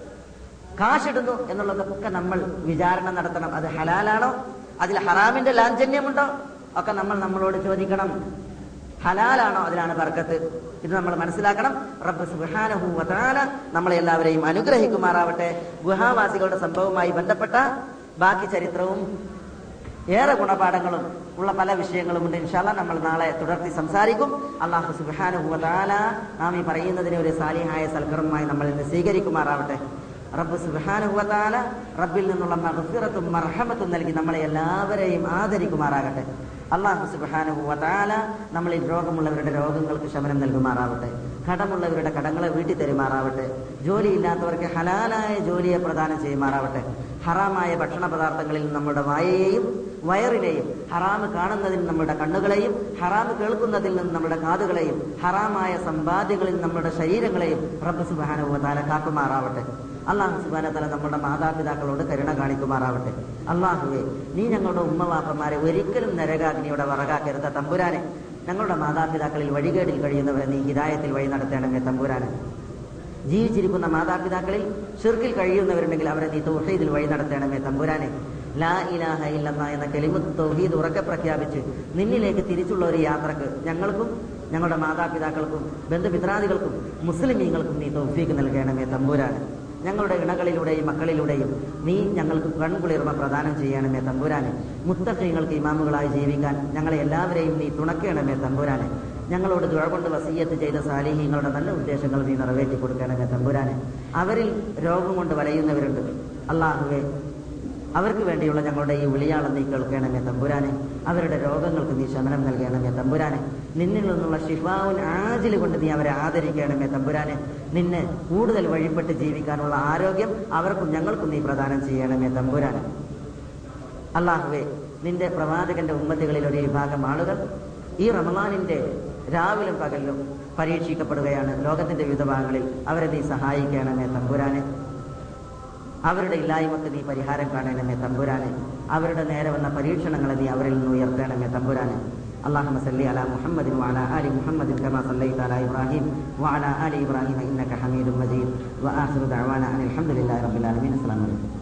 കാശിടുന്നു എന്നുള്ളതൊക്കെ നമ്മൾ വിചാരണ നടത്തണം. അത് ഹലാലാണോ? അതിൽ ഹറാമിന്റെ ലാഞ്ചന്യമുണ്ടോ? ഒക്കെ നമ്മൾ നമ്മളോട് ചോദിക്കണം. ഹലാലാണോ അതിലാണ് ബർക്കത്ത്? ഇത് നമ്മൾ മനസ്സിലാക്കണം. റബ്ബ് സുബ്ഹാനഹു വതആല നമ്മളെ എല്ലാവരെയും അനുഗ്രഹിക്കുമാറാവട്ടെ. ഗുഹാവാസികളുടെ സംഭവവുമായി ബന്ധപ്പെട്ട ബാക്കി ചരിത്രവും ഏറെ ഗുണപാഠങ്ങളും ഉള്ള പല വിഷയങ്ങളും ഉണ്ട് ഇൻഷാല്ല നമ്മൾ നാളെ തുടർത്തി സംസാരിക്കും. അള്ളാഹു സുബ്ഹാനഹു വതആല നാം ഈ പറയുന്നതിനെ ഒരു സാലിഹായ സൽക്കരമായി നമ്മൾ ഇന്ന് സ്വീകരിക്കുമാറാവട്ടെ. റബ്ബ് സുബ്ഹാനഹു വതആല റബ്ബിൽ നിന്നുള്ള മഹസിറത്തും മർഹമത്തും നൽകി നമ്മളെ എല്ലാവരെയും ആദരിക്കുമാറാകട്ടെ. അള്ളാഹു സുബ്ഹാനഹു വതആല നമ്മളിൽ രോഗമുള്ളവരുടെ രോഗങ്ങൾക്ക് ശമനം നൽകുമാറാവട്ടെ. കടമുള്ളവരുടെ കടങ്ങളെ വീട്ടി തരുമാറാവട്ടെ ജോലിയില്ലാത്തവർക്ക് ഹലാലായ ജോലിയെ പ്രദാനം ചെയ്യുമാറാവട്ടെ. ഹറാമായ ഭക്ഷണ പദാർത്ഥങ്ങളിൽ നമ്മുടെ വായയെയും വയറിനെയും ഹറാമ് കാണുന്നതിൽ നമ്മുടെ കണ്ണുകളെയും ഹറാമ് കേൾക്കുന്നതിൽ നിന്ന് നമ്മുടെ കാതുകളെയും ഹറാമായ സമ്പാദ്യങ്ങളിൽ നമ്മുടെ ശരീരങ്ങളെയും റബ്ബ് സുബാനുവ താല കാക്കുമാറാവട്ടെ. അള്ളാഹു സുബാന തല നമ്മുടെ മാതാപിതാക്കളോട് കരുണ കാണിക്കുമാറാവട്ടെ. അള്ളാഹുവെ നീ ഞങ്ങളുടെ ഉമ്മവാപ്പന്മാരെ ഒരിക്കലും നരകാഗ്നിയുടെ വറകാക്കരുത്ത തമ്പുരാനെ ഞങ്ങളുടെ മാതാപിതാക്കളിൽ വഴികേടിൽ കഴിയുന്നവരെ നീ ഹിതായത്തിൽ വഴി നടത്തേണമേ തമ്പുരാനെ. ജീവിച്ചിരിക്കുന്ന മാതാപിതാക്കളിൽ ഷിർക്കിൽ കഴിയുന്നവരുണ്ടെങ്കിൽ അവരെ നീ തൗഹീദിൽ വഴി നടത്തേണമേ തമ്പുരാനെ. ലാ ഇലാഹ ഇല്ലെന്ന എന്ന കെലിമത്ത് തൗഹീദ് ഉറക്കെ പ്രഖ്യാപിച്ച് നിന്നിലേക്ക് തിരിച്ചുള്ള ഒരു യാത്രയ്ക്ക് ഞങ്ങൾക്കും ഞങ്ങളുടെ മാതാപിതാക്കൾക്കും ബന്ധുമിത്രാദികൾക്കും മുസ്ലിമീങ്ങൾക്കും നീ തൗഫീക്ക് നൽകണമേ തമ്പുരാനെ. ഞങ്ങളുടെ ഇണകളിലൂടെയും മക്കളിലൂടെയും നീ ഞങ്ങൾക്ക് കൺകുളിർമ പ്രദാനം ചെയ്യണമേ തമ്പുരാനെ. മുത്തഖീങ്ങൾക്ക് ഇമാമുകളായി ജീവിക്കാൻ ഞങ്ങളെ എല്ലാവരെയും നീ തുണക്കണമേ തമ്പുരാനെ. ഞങ്ങളോട് ദുഴ കൊണ്ട് വസീയത്ത് ചെയ്ത സാലിഹ്യങ്ങളുടെ നല്ല ഉദ്ദേശങ്ങൾ നീ നിറവേറ്റി കൊടുക്കണമേ തമ്പുരാനെ. അവരിൽ രോഗം കൊണ്ട് വലയുന്നവരുണ്ട്. അള്ളാഹുവെ അവർക്ക് വേണ്ടിയുള്ള ഞങ്ങളുടെ ഈ വിളിയാളം നീ കേൾക്കണമേ തമ്പുരാനെ. അവരുടെ രോഗങ്ങൾക്ക് നീ ശമനം നൽകണമേ തമ്പുരാനെ. നിന്നിൽ നിന്നുള്ള ഷിഫാവുൻ ആജിൽ കൊണ്ട് നീ അവരെ ആദരിക്കണമേ തമ്പുരാനെ. നിന്നെ കൂടുതൽ വഴിപ്പെട്ട് ജീവിക്കാനുള്ള ആരോഗ്യം അവർക്കും ഞങ്ങൾക്കും നീ പ്രദാനം ചെയ്യണമേ തമ്പുരാനെ. അള്ളാഹുവെ നിന്റെ പ്രവാചകന്റെ ഉമ്മത്തികളിൽ ഒരു വിഭാഗം ആളുകൾ ഈ റമലാനിന്റെ രാവിലും പകലിലും പരീക്ഷിക്കപ്പെടുകയാണ്. ലോകത്തിന്റെ വിവിധ ഭാഗങ്ങളിൽ അവരെ നീ സഹായിക്കണമേ തമ്പുരാനെ. അവരുടെ ഇല്ലായ്മക്ക് നീ പരിഹാരം കാണണമേ തമ്പുരാനെ അവരുടെ നേരെ വന്ന പരീക്ഷണങ്ങളെ നീ അവരിൽ നിന്ന് ഉയർത്തണമേ തമ്പുരാനെ اللهم صل على محمد وعلى ال محمد كما صليت على ابراهيم وعلى ال ابراهيم انك حميد مجيد واخر دعوانا ان الحمد لله رب العالمين السلام عليكم